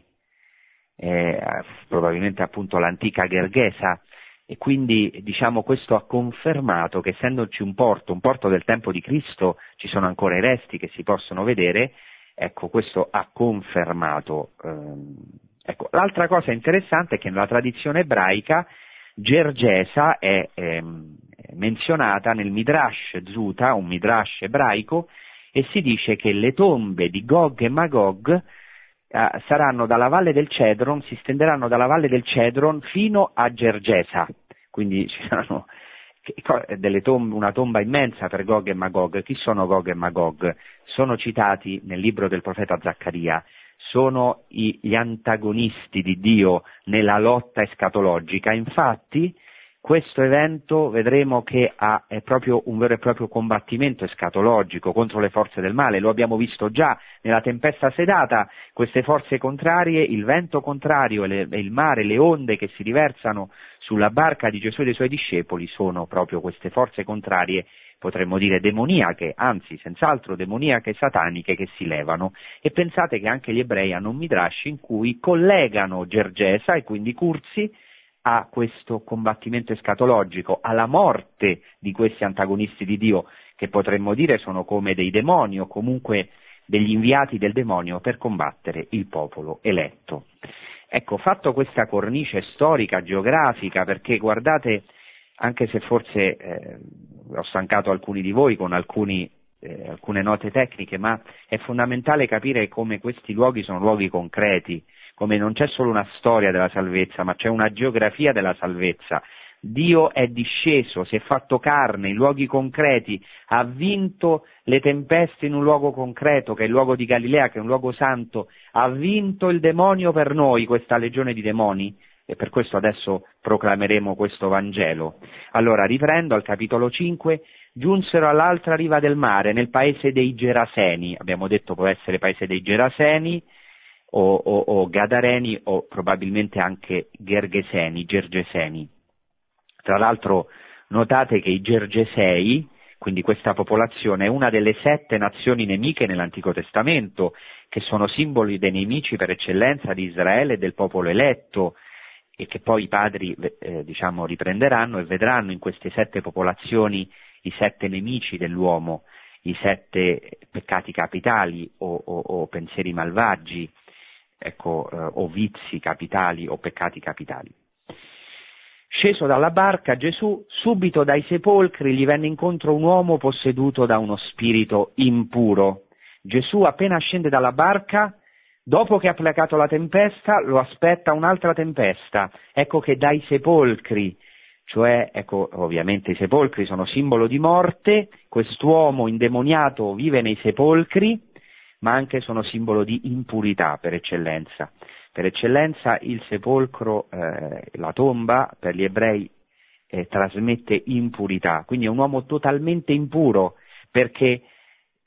eh, probabilmente appunto l'antica Gerghesa, e quindi diciamo questo ha confermato che essendoci un porto, un porto del tempo di Cristo, ci sono ancora i resti che si possono vedere, Ecco, questo ha confermato. Ehm, ecco. L'altra cosa interessante è che nella tradizione ebraica Gergesa è ehm, menzionata nel Midrash Zuta, un Midrash ebraico, e si dice che le tombe di Gog e Magog eh, saranno dalla valle del Cedron, si stenderanno dalla valle del Cedron fino a Gergesa, quindi ci saranno tombe, una tomba immensa per Gog e Magog. Chi sono Gog e Magog? sono citati nel libro del profeta Zaccaria, sono gli antagonisti di Dio nella lotta escatologica, infatti questo evento vedremo che ha, è proprio un vero e proprio combattimento escatologico contro le forze del male, lo abbiamo visto già nella tempesta sedata, queste forze contrarie, il vento contrario e, il mare, le onde che si riversano sulla barca di Gesù e dei suoi discepoli sono proprio queste forze contrarie potremmo dire demoniache, anzi senz'altro demoniache sataniche che si levano. E pensate che anche gli ebrei hanno un midrash in cui collegano Gergesa e quindi Curzi a questo combattimento escatologico, alla morte di questi antagonisti di Dio, che potremmo dire sono come dei demoni o comunque degli inviati del demonio per combattere il popolo eletto. Ecco, fatto questa cornice storica, geografica, perché guardate, anche se forse eh, ho stancato alcuni di voi con alcuni, eh, alcune note tecniche, ma è fondamentale capire come questi luoghi sono luoghi concreti, come non c'è solo una storia della salvezza, ma c'è una geografia della salvezza. Dio è disceso, si è fatto carne in luoghi concreti, ha vinto le tempeste in un luogo concreto, che è il luogo di Galilea, che è un luogo santo, ha vinto il demonio per noi, questa legione di demoni, e per questo adesso proclameremo questo Vangelo. Allora, riprendo al capitolo 5, giunsero all'altra riva del mare, nel paese dei Geraseni, abbiamo detto può essere paese dei Geraseni, o, o, o Gadareni o probabilmente anche Gergeseni, Gergeseni. Tra l'altro notate che i Gergesei, quindi questa popolazione, è una delle sette nazioni nemiche nell'Antico Testamento, che sono simboli dei nemici per eccellenza di Israele e del popolo eletto, e che poi i padri eh, diciamo, riprenderanno e vedranno in queste sette popolazioni i sette nemici dell'uomo, i sette peccati capitali o, o, o pensieri malvagi, ecco, eh, o vizi capitali o peccati capitali. Sceso dalla barca, Gesù subito dai sepolcri gli venne incontro un uomo posseduto da uno spirito impuro. Gesù appena scende dalla barca, dopo che ha placato la tempesta, lo aspetta un'altra tempesta. Ecco che dai sepolcri, cioè, ecco, ovviamente i sepolcri sono simbolo di morte, quest'uomo indemoniato vive nei sepolcri, ma anche sono simbolo di impurità per eccellenza. Per eccellenza il sepolcro, eh, la tomba, per gli ebrei eh, trasmette impurità, quindi è un uomo totalmente impuro perché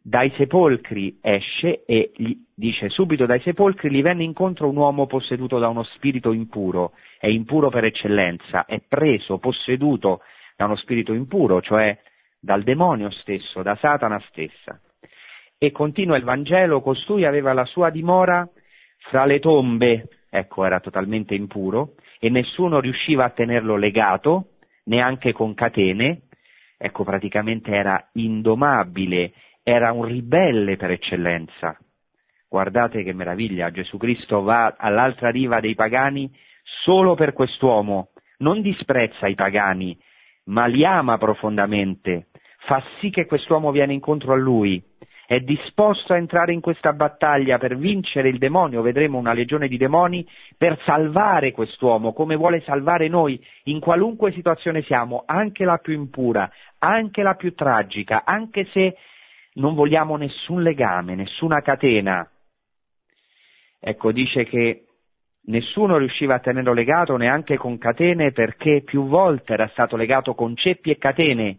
dai sepolcri esce e gli, dice subito dai sepolcri gli venne incontro un uomo posseduto da uno spirito impuro, è impuro per eccellenza, è preso, posseduto da uno spirito impuro, cioè dal demonio stesso, da Satana stessa. E continua il Vangelo, costui aveva la sua dimora fra le tombe, ecco era totalmente impuro, e nessuno riusciva a tenerlo legato, neanche con catene, ecco praticamente era indomabile, era un ribelle per eccellenza. Guardate che meraviglia, Gesù Cristo va all'altra riva dei pagani solo per quest'uomo, non disprezza i pagani, ma li ama profondamente, fa sì che quest'uomo viene incontro a lui, è disposto a entrare in questa battaglia per vincere il demonio, vedremo una legione di demoni, per salvare quest'uomo, come vuole salvare noi, in qualunque situazione siamo, anche la più impura, anche la più tragica, anche se non vogliamo nessun legame, nessuna catena. Ecco, dice che nessuno riusciva a tenerlo legato neanche con catene perché più volte era stato legato con ceppi e catene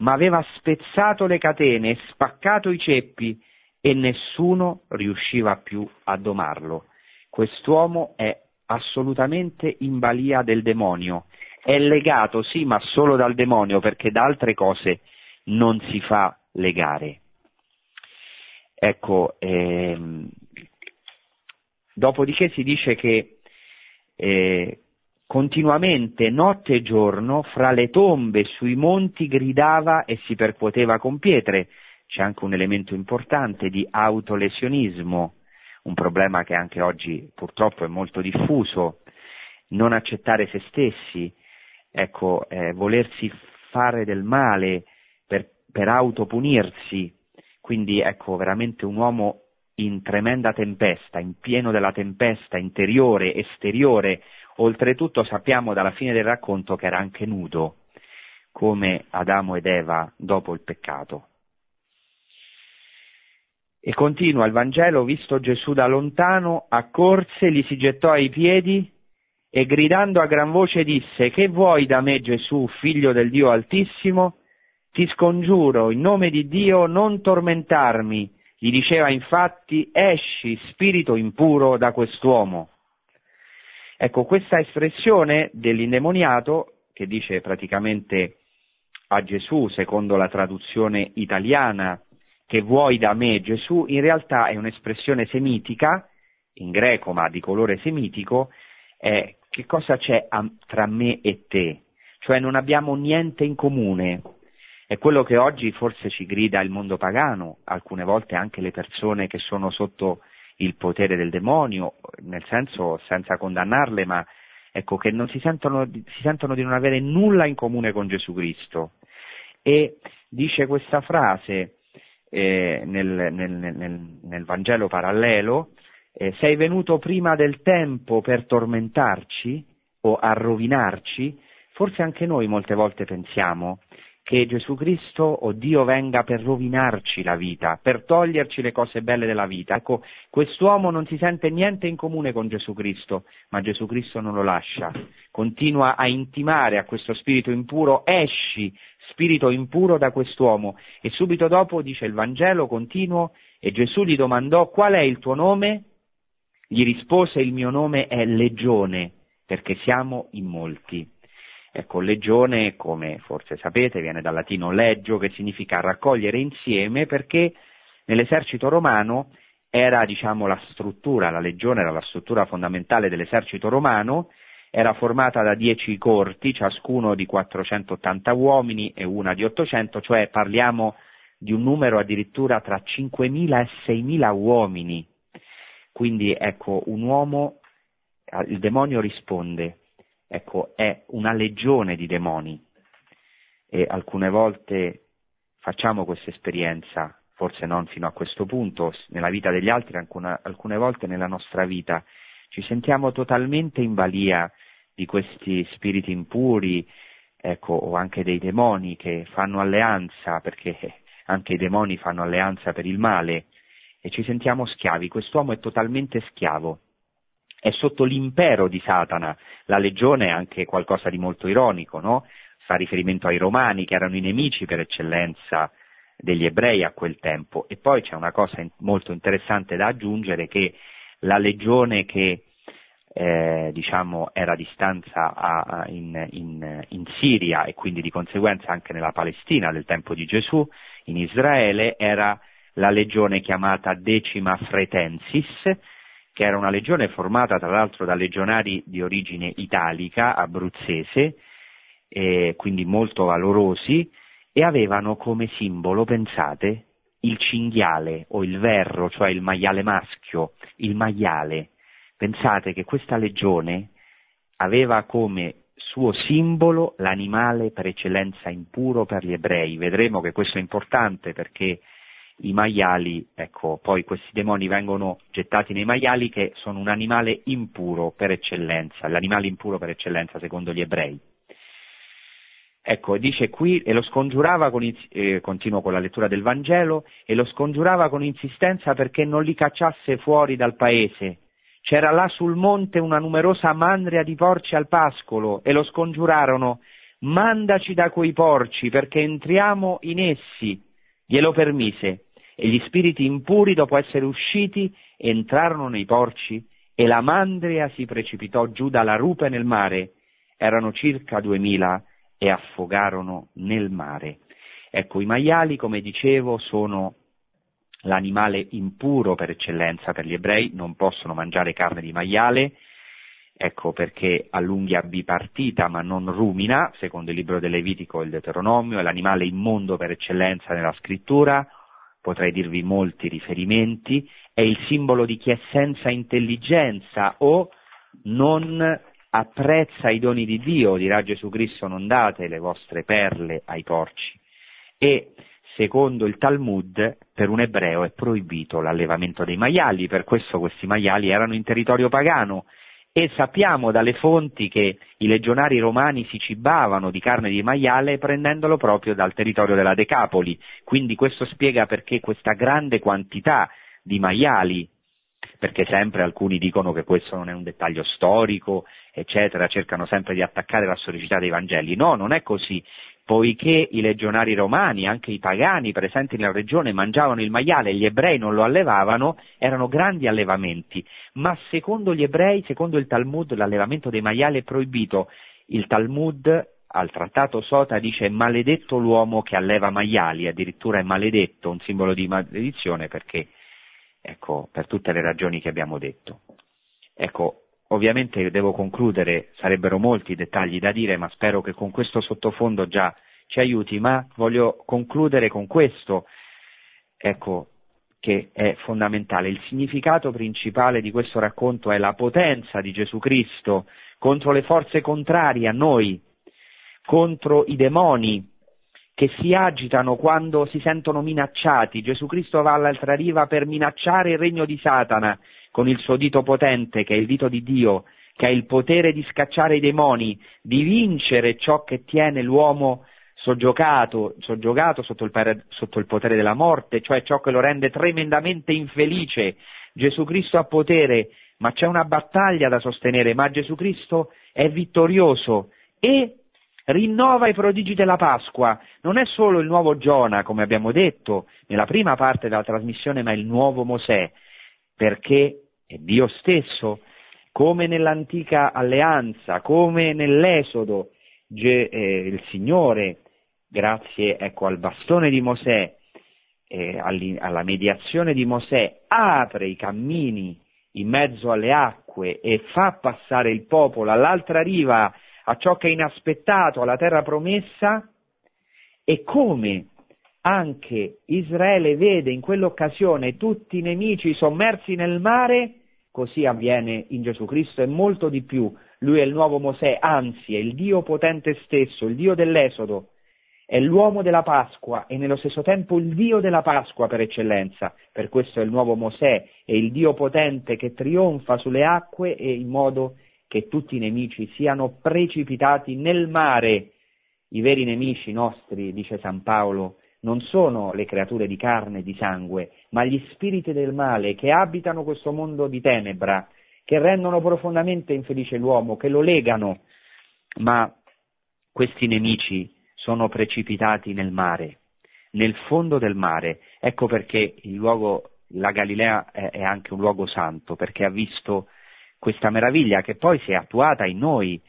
ma aveva spezzato le catene spaccato i ceppi e nessuno riusciva più a domarlo. Quest'uomo è assolutamente in balia del demonio. È legato, sì, ma solo dal demonio, perché da altre cose non si fa legare. Ecco, ehm, dopodiché si dice che eh, continuamente notte e giorno fra le tombe sui monti gridava e si percuoteva con pietre. C'è anche un elemento importante di autolesionismo, un problema che anche oggi purtroppo è molto diffuso, non accettare se stessi, ecco, eh, volersi fare del male per, per autopunirsi, quindi ecco veramente un uomo in tremenda tempesta, in pieno della tempesta interiore, esteriore, Oltretutto sappiamo dalla fine del racconto che era anche nudo, come Adamo ed Eva dopo il peccato. E continua il Vangelo, visto Gesù da lontano, accorse, gli si gettò ai piedi e gridando a gran voce disse, che vuoi da me Gesù, figlio del Dio Altissimo? Ti scongiuro, in nome di Dio, non tormentarmi. Gli diceva infatti, esci, spirito impuro, da quest'uomo. Ecco, questa espressione dell'indemoniato, che dice praticamente a Gesù, secondo la traduzione italiana, che vuoi da me Gesù, in realtà è un'espressione semitica, in greco ma di colore semitico, è che cosa c'è tra me e te? Cioè non abbiamo niente in comune. È quello che oggi forse ci grida il mondo pagano, alcune volte anche le persone che sono sotto il potere del demonio, nel senso senza condannarle, ma ecco che non si sentono, si sentono di non avere nulla in comune con Gesù Cristo. E dice questa frase eh, nel, nel, nel, nel Vangelo parallelo, eh, sei venuto prima del tempo per tormentarci o a rovinarci, forse anche noi molte volte pensiamo che Gesù Cristo o Dio venga per rovinarci la vita, per toglierci le cose belle della vita. Ecco, quest'uomo non si sente niente in comune con Gesù Cristo, ma Gesù Cristo non lo lascia. Continua a intimare a questo spirito impuro, esci, spirito impuro da quest'uomo. E subito dopo dice il Vangelo continuo, e Gesù gli domandò qual è il tuo nome? Gli rispose il mio nome è Legione, perché siamo in molti. Ecco, legione, come forse sapete, viene dal latino leggio, che significa raccogliere insieme, perché nell'esercito romano era, diciamo, la struttura, la legione era la struttura fondamentale dell'esercito romano, era formata da dieci corti, ciascuno di 480 uomini e una di 800, cioè parliamo di un numero addirittura tra 5.000 e 6.000 uomini. Quindi ecco, un uomo, il demonio risponde, ecco, è una legione di demoni e alcune volte facciamo questa esperienza, forse non fino a questo punto, nella vita degli altri, alcune, alcune volte nella nostra vita, ci sentiamo totalmente in balia di questi spiriti impuri, ecco, o anche dei demoni che fanno alleanza, perché anche i demoni fanno alleanza per il male, e ci sentiamo schiavi. Quest'uomo è totalmente schiavo. È sotto l'impero di Satana. La legione è anche qualcosa di molto ironico, no? Fa riferimento ai romani che erano i nemici per eccellenza degli ebrei a quel tempo. E poi c'è una cosa molto interessante da aggiungere che la legione che eh, diciamo, era a distanza a, a, in, in, in, Siria e quindi di conseguenza anche nella Palestina del tempo di Gesù, in Israele, era la legione chiamata Decima Fretensis, che era una legione formata tra l'altro da legionari di origine italica, abruzzese, eh, quindi molto valorosi, e avevano come simbolo, pensate, il cinghiale o il verro, cioè il maiale maschio, il maiale. Pensate che questa legione aveva come suo simbolo l'animale per eccellenza impuro per gli ebrei. Vedremo che questo è importante perché i maiali, ecco, poi questi demoni vengono gettati nei maiali che sono un animale impuro per eccellenza, l'animale impuro per eccellenza secondo gli ebrei. Ecco, dice qui, e lo scongiurava con, eh, continuo con la lettura del Vangelo, e lo scongiurava con insistenza perché non li cacciasse fuori dal paese. C'era là sul monte una numerosa mandria di porci al pascolo, e lo scongiurarono, mandaci da quei porci perché entriamo in essi. Glielo permise, e gli spiriti impuri, dopo essere usciti, entrarono nei porci e la mandria si precipitò giù dalla rupe nel mare. Erano circa duemila e affogarono nel mare. Ecco, i maiali, come dicevo, sono l'animale impuro per eccellenza per gli ebrei, non possono mangiare carne di maiale, ecco perché ha l'unghia bipartita ma non rumina, secondo il libro del Levitico e il Deuteronomio, è l'animale immondo per eccellenza nella scrittura, potrei dirvi molti riferimenti, è il simbolo di chi è senza intelligenza o non apprezza i doni di Dio, dirà Gesù Cristo non date le vostre perle ai porci. E secondo il Talmud per un ebreo è proibito l'allevamento dei maiali, per questo questi maiali erano in territorio pagano e sappiamo dalle fonti che i legionari romani si cibavano di carne di maiale prendendolo proprio dal territorio della Decapoli, quindi questo spiega perché questa grande quantità di maiali, perché sempre alcuni dicono che questo non è un dettaglio storico, eccetera, cercano sempre di attaccare la storicità dei Vangeli. No, non è così, poiché i legionari romani, anche i pagani presenti nella regione, mangiavano il maiale e gli ebrei non lo allevavano, erano grandi allevamenti, ma secondo gli ebrei, secondo il Talmud, l'allevamento dei maiali è proibito. Il Talmud al trattato Sota dice maledetto l'uomo che alleva maiali, addirittura è maledetto, un simbolo di maledizione perché, ecco, per tutte le ragioni che abbiamo detto. Ecco, ovviamente devo concludere, sarebbero molti dettagli da dire, ma spero che con questo sottofondo già ci aiuti, ma voglio concludere con questo, ecco, che è fondamentale. Il significato principale di questo racconto è la potenza di Gesù Cristo contro le forze contrarie a noi, contro i demoni che si agitano quando si sentono minacciati. Gesù Cristo va all'altra riva per minacciare il regno di Satana con il suo dito potente, che è il dito di Dio, che ha il potere di scacciare i demoni, di vincere ciò che tiene l'uomo soggiogato, soggiogato sotto, il, sotto il potere della morte, cioè ciò che lo rende tremendamente infelice. Gesù Cristo ha potere, ma c'è una battaglia da sostenere, ma Gesù Cristo è vittorioso e rinnova i prodigi della Pasqua. Non è solo il nuovo Giona, come abbiamo detto nella prima parte della trasmissione, ma il nuovo Mosè, perché è Dio stesso, come nell'antica alleanza, come nell'Esodo, eh, il Signore, grazie ecco, al bastone di Mosè, eh, alla mediazione di Mosè, apre i cammini in mezzo alle acque e fa passare il popolo all'altra riva a ciò che è inaspettato, alla terra promessa, e come anche Israele vede in quell'occasione tutti i nemici sommersi nel mare, così avviene in Gesù Cristo e molto di più. Lui è il nuovo Mosè, anzi è il Dio potente stesso, il Dio dell'Esodo, è l'uomo della Pasqua e nello stesso tempo il Dio della Pasqua per eccellenza. Per questo è il nuovo Mosè, è il Dio potente che trionfa sulle acque e in modo che tutti i nemici siano precipitati nel mare. I veri nemici nostri, dice San Paolo, non sono le creature di carne e di sangue, ma gli spiriti del male che abitano questo mondo di tenebra, che rendono profondamente infelice l'uomo, che lo legano, ma questi nemici sono precipitati nel mare, nel fondo del mare. Ecco perché luogo, la Galilea è, è anche un luogo santo, perché ha visto questa meraviglia che poi si è attuata in noi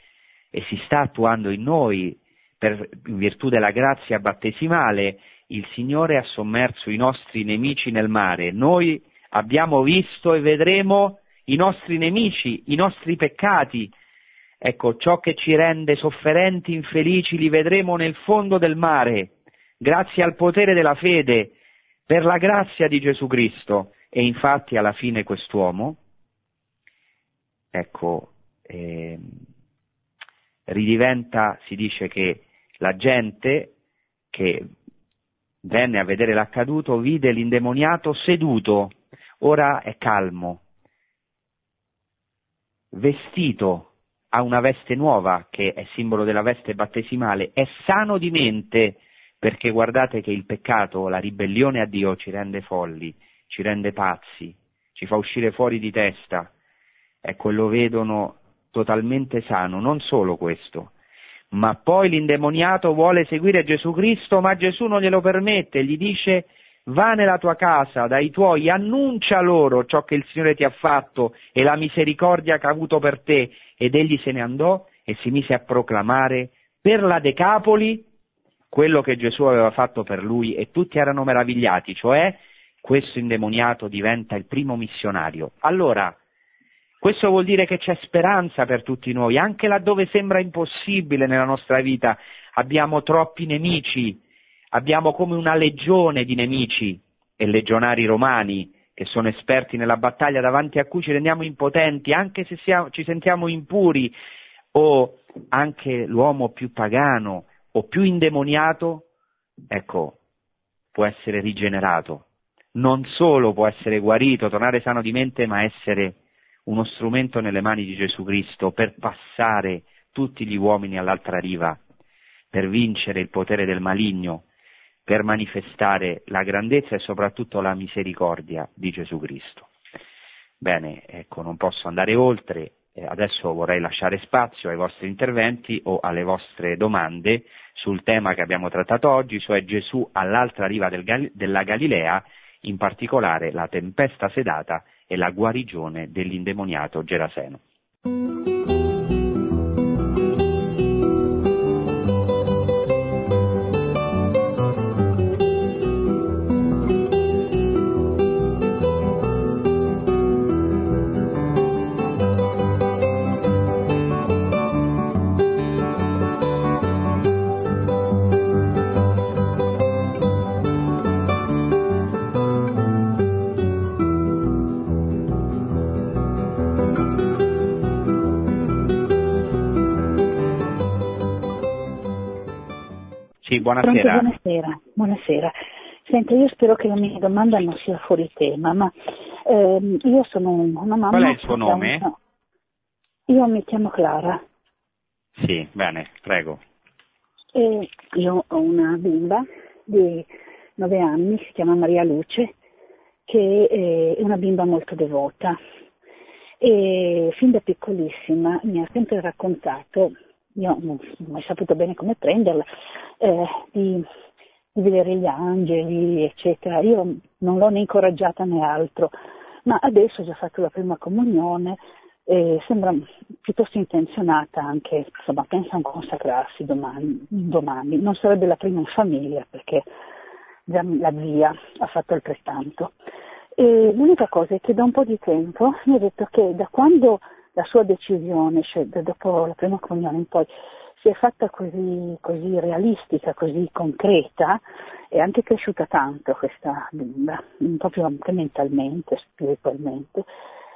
e si sta attuando in noi per, in virtù della grazia battesimale, il Signore ha sommerso i nostri nemici nel mare. Noi abbiamo visto e vedremo i nostri nemici, i nostri peccati. Ecco, ciò che ci rende sofferenti, infelici, li vedremo nel fondo del mare, grazie al potere della fede, per la grazia di Gesù Cristo. E infatti alla fine quest'uomo, ecco, eh, ridiventa, si dice che la gente che venne a vedere l'accaduto vide l'indemoniato seduto, ora è calmo, vestito, ha una veste nuova che è simbolo della veste battesimale, è sano di mente, perché guardate che il peccato, la ribellione a Dio ci rende folli, ci rende pazzi, ci fa uscire fuori di testa, ecco, lo vedono totalmente sano, non solo questo, ma poi l'indemoniato vuole seguire Gesù Cristo, ma Gesù non glielo permette, gli dice va nella tua casa, dai tuoi, annuncia loro ciò che il Signore ti ha fatto e la misericordia che ha avuto per te. Ed egli se ne andò e si mise a proclamare per la Decapoli quello che Gesù aveva fatto per lui e tutti erano meravigliati, cioè questo indemoniato diventa il primo missionario. Allora, questo vuol dire che c'è speranza per tutti noi, anche laddove sembra impossibile nella nostra vita. Abbiamo troppi nemici, abbiamo come una legione di nemici e legionari romani che sono esperti nella battaglia davanti a cui ci rendiamo impotenti, anche se siamo, ci sentiamo impuri o anche l'uomo più pagano o più indemoniato, ecco, può essere rigenerato. Non solo può essere guarito, tornare sano di mente, ma essere uno strumento nelle mani di Gesù Cristo per passare tutti gli uomini all'altra riva, per vincere il potere del maligno, per manifestare la grandezza e soprattutto la misericordia di Gesù Cristo. Bene, ecco, non posso andare oltre, eh, adesso vorrei lasciare spazio ai vostri interventi o alle vostre domande sul tema che abbiamo trattato oggi, cioè Gesù all'altra riva del Gal- della Galilea, in particolare la tempesta sedata e la guarigione dell'indemoniato Geraseno. Buonasera. Pronto, buonasera. buonasera. Senta, io spero che la mia domanda non sia fuori tema, ma ehm, io sono una mamma... Qual è il suo nome? Io mi chiamo Clara. Sì, bene, prego. E io ho una bimba di nove anni, si chiama Maria Luce, che è una bimba molto devota e fin da piccolissima mi ha sempre raccontato io non ho mai saputo bene come prenderla, eh, di, di, vedere gli angeli, eccetera. Io non l'ho né incoraggiata né altro, ma adesso ho già fatto la prima comunione e sembra piuttosto intenzionata anche, insomma, pensa a consacrarsi domani, domani. Non sarebbe la prima in famiglia perché già la zia ha fatto altrettanto. E l'unica cosa è che da un po' di tempo mi ha detto che da quando la sua decisione, cioè dopo la prima comunione in poi, si è fatta così, così realistica, così concreta, è anche cresciuta tanto questa bimba, proprio anche mentalmente, spiritualmente,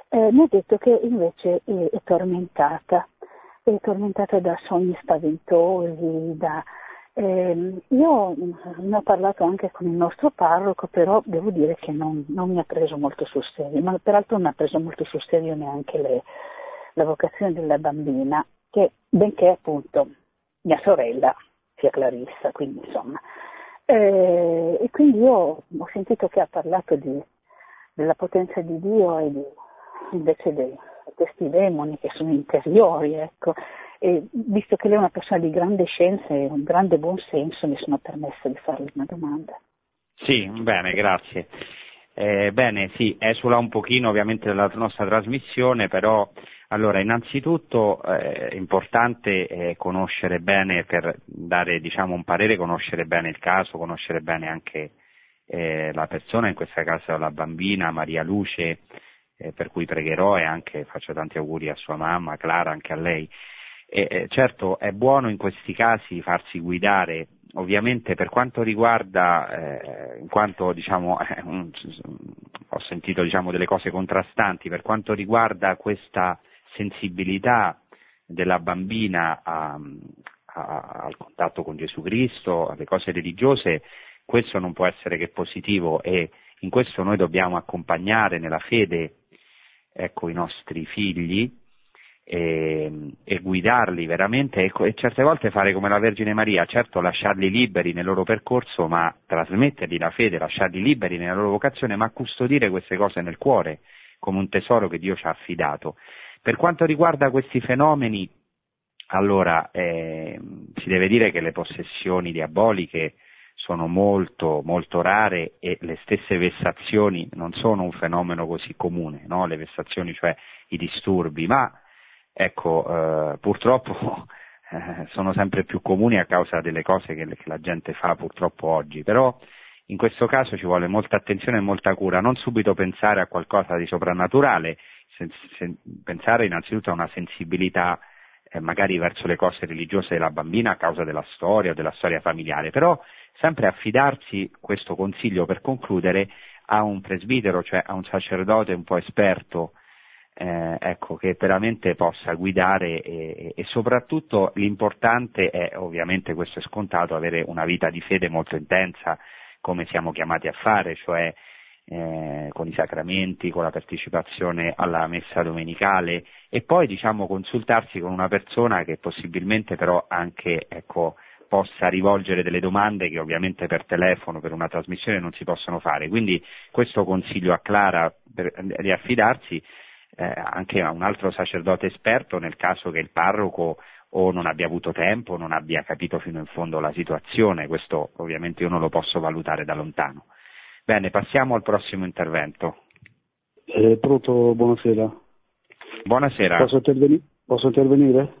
eh, mi ha detto che invece è, è tormentata, è tormentata da sogni spaventosi, da, eh, io ne ho parlato anche con il nostro parroco, però devo dire che non, non, mi ha preso molto sul serio, ma peraltro non ha preso molto sul serio neanche lei la vocazione della bambina, che benché appunto mia sorella sia Clarissa, quindi insomma. Eh, e quindi io ho sentito che ha parlato di, della potenza di Dio e di, invece di questi demoni che sono interiori, ecco. E visto che lei è una persona di grande scienza e un grande buon senso, mi sono permessa di farle una domanda. Sì, bene, grazie. Eh, bene, sì, esula un pochino ovviamente dalla nostra trasmissione, però allora innanzitutto eh, è importante eh, conoscere bene, per dare diciamo, un parere, conoscere bene il caso, conoscere bene anche eh, la persona, in questo caso la bambina Maria Luce, eh, per cui pregherò e anche faccio tanti auguri a sua mamma, Clara, anche a lei. certo è buono in questi casi farsi guidare ovviamente per quanto riguarda, eh, in quanto diciamo, eh, un, ho sentito diciamo, delle cose contrastanti, per quanto riguarda questa sensibilità della bambina a, a, al contatto con Gesù Cristo, alle cose religiose, questo non può essere che positivo e in questo noi dobbiamo accompagnare nella fede ecco, i nostri figli e, e guidarli veramente e, e, certe volte fare come la Vergine Maria, certo lasciarli liberi nel loro percorso, ma trasmettergli la fede, lasciarli liberi nella loro vocazione, ma custodire queste cose nel cuore come un tesoro che Dio ci ha affidato. Per quanto riguarda questi fenomeni, allora eh, si deve dire che le possessioni diaboliche sono molto, molto rare e le stesse vessazioni non sono un fenomeno così comune, no? le vessazioni, cioè i disturbi, ma ecco, eh, purtroppo eh, sono sempre più comuni a causa delle cose che, che, la gente fa purtroppo oggi, però in questo caso ci vuole molta attenzione e molta cura, non subito pensare a qualcosa di soprannaturale, sen- sen- pensare innanzitutto a una sensibilità eh, magari verso le cose religiose della bambina a causa della storia o della storia familiare, però sempre affidarsi, questo consiglio per concludere, a un presbitero, cioè a un sacerdote un po' esperto eh, ecco, che veramente possa guidare e, e, soprattutto l'importante è, ovviamente questo è scontato, avere una vita di fede molto intensa come siamo chiamati a fare, cioè eh, con i sacramenti, con la partecipazione alla messa domenicale e poi diciamo consultarsi con una persona che possibilmente però anche ecco, possa rivolgere delle domande che ovviamente per telefono, per una trasmissione non si possono fare. Quindi questo consiglio a Clara per, di affidarsi eh, anche a un altro sacerdote esperto nel caso che il parroco o non abbia avuto tempo, non abbia capito fino in fondo la situazione, questo ovviamente io non lo posso valutare da lontano. Bene, passiamo al prossimo intervento. Eh, pronto, buonasera. Buonasera. Posso, interveni- posso intervenire?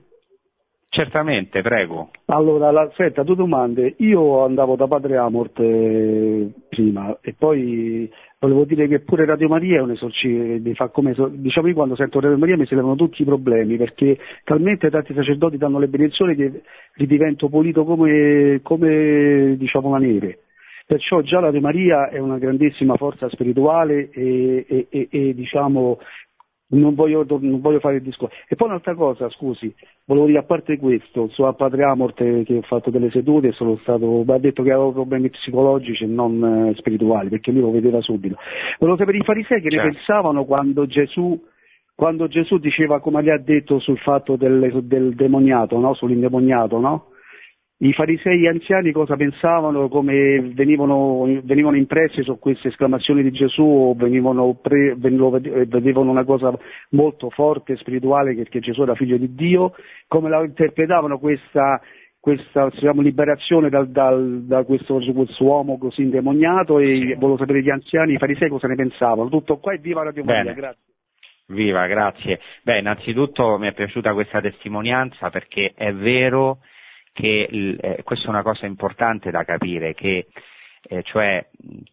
Certamente, prego. Allora, la, aspetta, due domande. Io andavo da Padre Amort eh, prima e poi volevo dire che pure Radio Maria è un esorcismo, come, diciamo io quando sento Radio Maria mi si levano tutti i problemi perché talmente tanti sacerdoti danno le benedizioni che ridivento pulito come, come diciamo la neve. Perciò già Radio Maria è una grandissima forza spirituale e, e, e, e diciamo non voglio, non voglio, fare il discorso. E poi un'altra cosa, scusi, volevo dire, a parte questo, a Padre Amort che ho fatto delle sedute, sono stato, ha detto che avevo problemi psicologici e non eh, spirituali, perché lui lo vedeva subito. Volevo sapere i farisei che certo. ne pensavano quando Gesù, quando Gesù diceva, come gli ha detto, sul fatto del, del demoniato, no? sull'indemoniato, no? I farisei anziani cosa pensavano, come venivano, venivano, impressi su queste esclamazioni di Gesù o venivano pre, vedevano una cosa molto forte, spirituale, che, Gesù era figlio di Dio, come la interpretavano questa, questa diciamo, liberazione dal, dal, da questo, questo, uomo così indemoniato e volevo sapere gli anziani, i farisei cosa ne pensavano. Tutto qua e viva Radio Maria, grazie. Viva, grazie. Beh, innanzitutto mi è piaciuta questa testimonianza perché è vero che eh, questa è una cosa importante da capire, che eh, cioè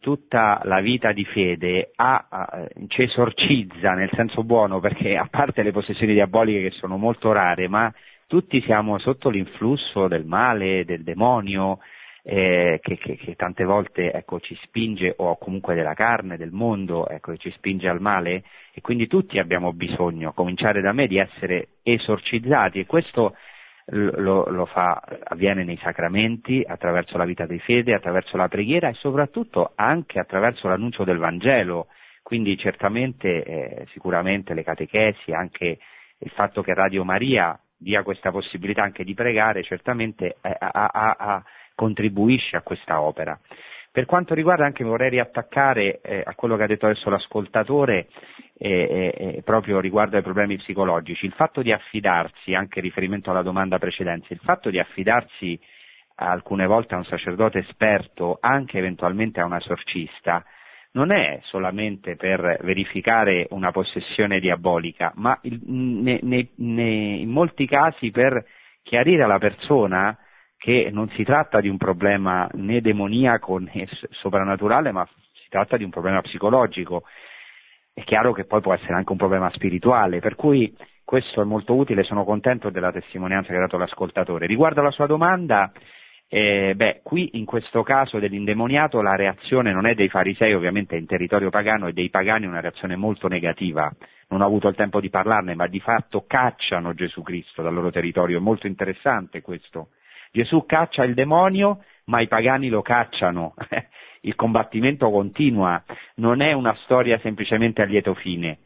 tutta la vita di fede ha, ha, ci esorcizza nel senso buono perché a parte le possessioni diaboliche che sono molto rare, ma tutti siamo sotto l'influsso del male, del demonio, eh, che, che, che, tante volte ecco, ci spinge, o comunque della carne, del mondo, ecco, ci spinge al male, e quindi tutti abbiamo bisogno, a cominciare da me, di essere esorcizzati, e questo lo, lo fa, avviene nei sacramenti, attraverso la vita di fede, attraverso la preghiera e soprattutto anche attraverso l'annuncio del Vangelo. Quindi certamente, eh, sicuramente le catechesi, anche il fatto che Radio Maria dia questa possibilità anche di pregare, certamente eh, a, a, a, contribuisce a questa opera. Per quanto riguarda anche, vorrei riattaccare eh, a quello che ha detto adesso l'ascoltatore, eh, eh, proprio riguardo ai problemi psicologici, il fatto di affidarsi, anche in riferimento alla domanda precedente, il fatto di affidarsi alcune volte a un sacerdote esperto, anche eventualmente a un esorcista, non è solamente per verificare una possessione diabolica, ma ne, ne, in molti casi per chiarire alla persona che non si tratta di un problema né demoniaco né soprannaturale, ma si tratta di un problema psicologico. È chiaro che poi può essere anche un problema spirituale, per cui questo è molto utile, sono contento della testimonianza che ha dato l'ascoltatore. Riguardo alla sua domanda, eh, beh, qui in questo caso dell'indemoniato la reazione non è dei farisei, ovviamente in territorio pagano, e dei pagani una reazione molto negativa. Non ho avuto il tempo di parlarne, ma di fatto cacciano Gesù Cristo dal loro territorio, è molto interessante questo. Gesù caccia il demonio, ma i pagani lo cacciano. il combattimento continua, non è una storia semplicemente a lieto fine.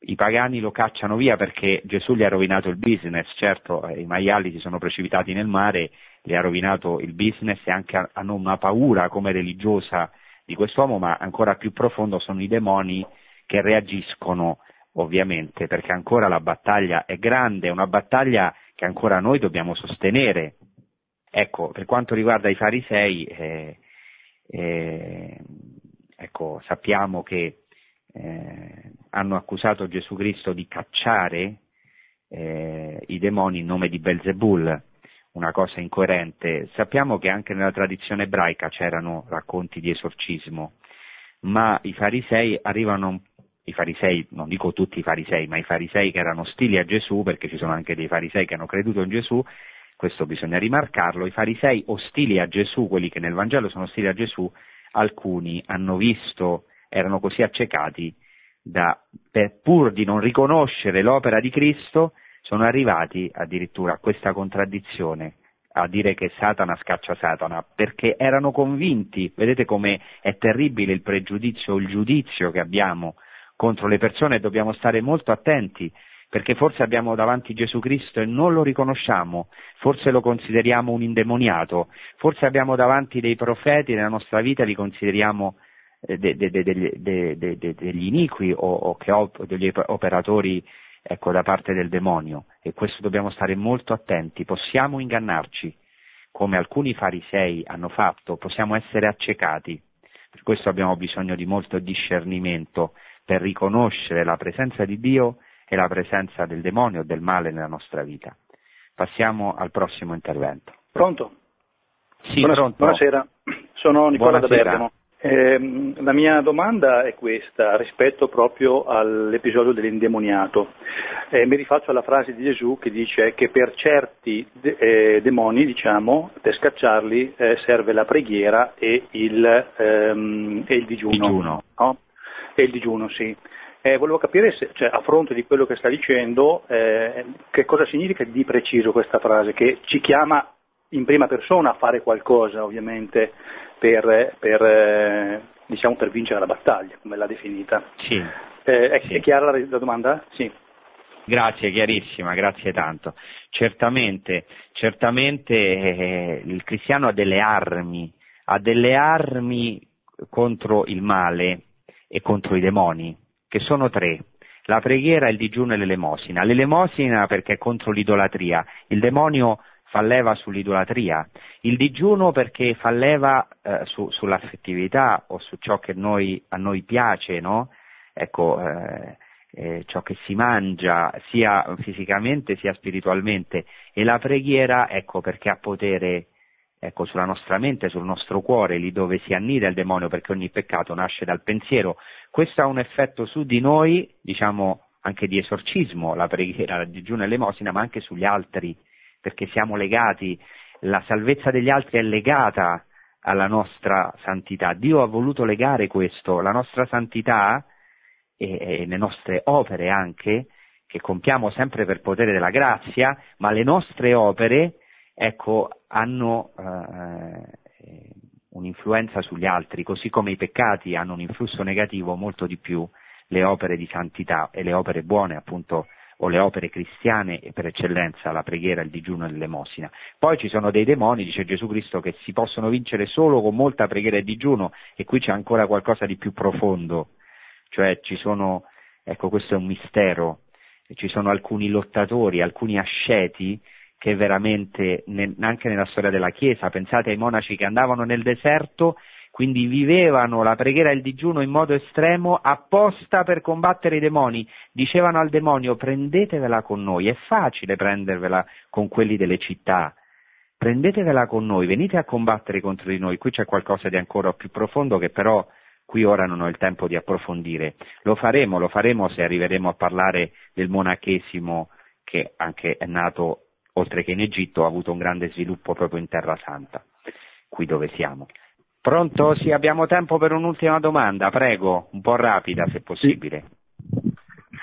I pagani lo cacciano via perché Gesù gli ha rovinato il business, certo eh, i maiali si sono precipitati nel mare, gli ha rovinato il business e anche hanno una paura come religiosa di quest'uomo, ma ancora più profondo sono i demoni che reagiscono ovviamente perché ancora la battaglia è grande, è una battaglia che ancora noi dobbiamo sostenere, Ecco, per quanto riguarda i farisei, eh, eh, ecco, sappiamo che eh, hanno accusato Gesù Cristo di cacciare eh, i demoni in nome di Belzebul, una cosa incoerente. Sappiamo che anche nella tradizione ebraica c'erano racconti di esorcismo, ma i farisei arrivano i farisei, non dico tutti i farisei, ma i farisei che erano ostili a Gesù, perché ci sono anche dei farisei che hanno creduto in Gesù, questo bisogna rimarcarlo, i farisei ostili a Gesù, quelli che nel Vangelo sono ostili a Gesù, alcuni hanno visto, erano così accecati da, per, pur di non riconoscere l'opera di Cristo, sono arrivati addirittura a questa contraddizione, a dire che Satana scaccia Satana, perché erano convinti, vedete come è terribile il pregiudizio, il giudizio che abbiamo contro le persone, dobbiamo stare molto attenti perché forse abbiamo davanti Gesù Cristo e non lo riconosciamo, forse lo consideriamo un indemoniato, forse abbiamo davanti dei profeti nella nostra vita li consideriamo de, de, de, degli iniqui o, o op, degli operatori ecco, da parte del demonio. E questo dobbiamo stare molto attenti, possiamo ingannarci come alcuni farisei hanno fatto, possiamo essere accecati, per questo abbiamo bisogno di molto discernimento per riconoscere la presenza di Dio e la presenza del demonio o del male nella nostra vita. Passiamo al prossimo intervento. Pronto? Sì, Buonasera, pronto. Buonasera, sono Nicola Buonasera. da Bergamo. Eh, la mia domanda è questa, rispetto proprio all'episodio dell'indemoniato. Eh, mi rifaccio alla frase di Gesù che dice che per certi de- eh, demoni, diciamo, per scacciarli eh, serve la preghiera e il, ehm, e il digiuno. digiuno. No? E il digiuno, sì. Eh, volevo capire, se, cioè, a fronte di quello che sta dicendo, eh, che cosa significa di preciso questa frase, che ci chiama in prima persona a fare qualcosa, ovviamente, per, per, diciamo, per vincere la battaglia, come l'ha definita. Sì. Eh, è, sì. è, chiara la, la domanda? Sì. Grazie, chiarissima, grazie tanto. Certamente, certamente eh, il cristiano ha delle armi, ha delle armi contro il male e contro i demoni, che sono tre. La preghiera, il digiuno e l'elemosina. L'elemosina perché è contro l'idolatria. Il demonio fa leva sull'idolatria, il digiuno perché fa leva eh, su, sull'affettività o su ciò che noi, a noi piace, no? ecco, eh, eh, ciò che si mangia sia fisicamente sia spiritualmente e la preghiera ecco, perché ha potere ecco, sulla nostra mente, sul nostro cuore, lì dove si annida il demonio perché ogni peccato nasce dal pensiero. Questo ha un effetto su di noi, diciamo anche di esorcismo, la preghiera, il digiuno e l'emosina, ma anche sugli altri perché siamo legati, la salvezza degli altri è legata alla nostra santità. Dio ha voluto legare questo, la nostra santità e, e le nostre opere anche, che compiamo sempre per potere della grazia, ma le nostre opere, ecco, hanno eh, un'influenza sugli altri, così come i peccati hanno un influsso negativo, molto di più le opere di santità e le opere buone, appunto, o le opere cristiane per eccellenza la preghiera, il digiuno e l'elemosina. Poi ci sono dei demoni, dice Gesù Cristo, che si possono vincere solo con molta preghiera e digiuno e qui c'è ancora qualcosa di più profondo, cioè ci sono, ecco questo è un mistero, ci sono alcuni lottatori, alcuni asceti che veramente, anche nella storia della Chiesa, pensate ai monaci che andavano nel deserto quindi vivevano la preghiera e il digiuno in modo estremo apposta per combattere i demoni. Dicevano al demonio prendetevela con noi, è facile prendervela con quelli delle città, prendetevela con noi, venite a combattere contro di noi. Qui c'è qualcosa di ancora più profondo che però qui ora non ho il tempo di approfondire. Lo faremo, lo faremo se arriveremo a parlare del monachesimo che anche è nato oltre che in Egitto, ha avuto un grande sviluppo proprio in Terra Santa, qui dove siamo. Pronto? Sì, abbiamo tempo per un'ultima domanda, prego, un po' rapida se possibile.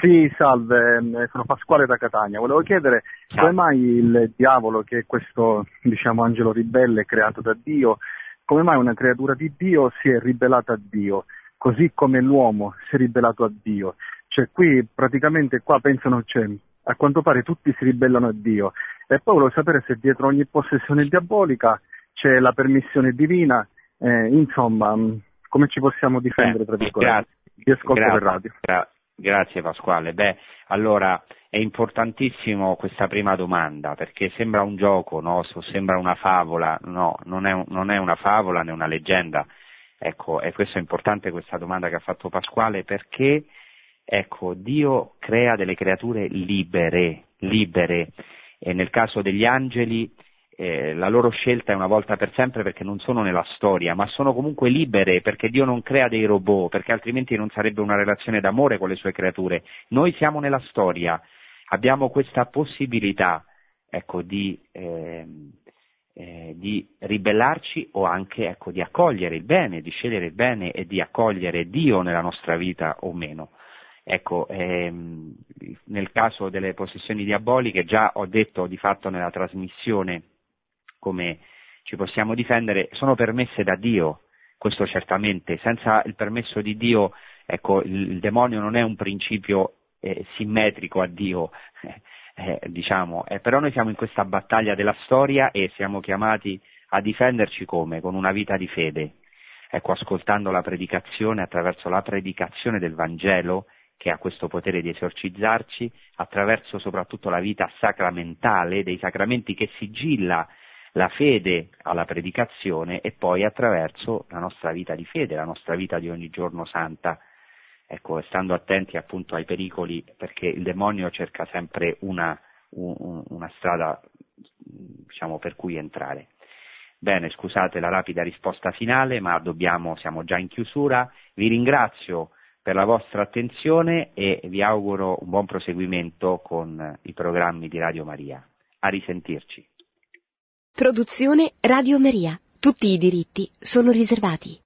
Sì, salve, sono Pasquale da Catania. Volevo chiedere Ciao. come mai il diavolo, che è questo diciamo, angelo ribelle creato da Dio, come mai una creatura di Dio si è ribellata a Dio, così come l'uomo si è ribellato a Dio. Cioè qui praticamente qua pensano, cioè, a quanto pare tutti si ribellano a Dio. E poi volevo sapere se dietro ogni possessione diabolica c'è la permissione divina eh, insomma, come ci possiamo difendere, tra virgolette? Ti ascolto grazie, per radio. Gra- grazie Pasquale. Beh, allora è importantissimo questa prima domanda perché sembra un gioco, no? sembra una favola, no, non è, non è una favola né una leggenda. Ecco, e questo è importante questa domanda che ha fatto Pasquale perché ecco, Dio crea delle creature libere, libere. E nel caso degli angeli eh, la loro scelta è una volta per sempre perché non sono nella storia, ma sono comunque libere perché Dio non crea dei robot, perché altrimenti non sarebbe una relazione d'amore con le sue creature. Noi siamo nella storia, abbiamo questa possibilità ecco, di, eh, eh, di, ribellarci o anche ecco, di accogliere il bene, di scegliere il bene e di accogliere Dio nella nostra vita o meno. Ecco, ehm, nel caso delle possessioni diaboliche, già ho detto di fatto nella trasmissione come ci possiamo difendere, sono permesse da Dio, questo certamente, senza il permesso di Dio, ecco, il, il demonio non è un principio eh, simmetrico a Dio, eh, eh, diciamo, però noi siamo in questa battaglia della storia e siamo chiamati a difenderci come? Con una vita di fede. ecco, ascoltando la predicazione, attraverso la predicazione del Vangelo, che ha questo potere di esorcizzarci, attraverso soprattutto la vita sacramentale, dei sacramenti che sigilla la fede alla predicazione e poi attraverso la nostra vita di fede, la nostra vita di ogni giorno santa. Ecco, stando attenti appunto ai pericoli, perché il demonio cerca sempre una, una strada diciamo, per cui entrare. Bene, scusate la rapida risposta finale, ma dobbiamo, siamo già in chiusura. Vi ringrazio per la vostra attenzione e vi auguro un buon proseguimento con i programmi di Radio Maria. A risentirci. Produzione Radio Maria. Tutti i diritti sono riservati.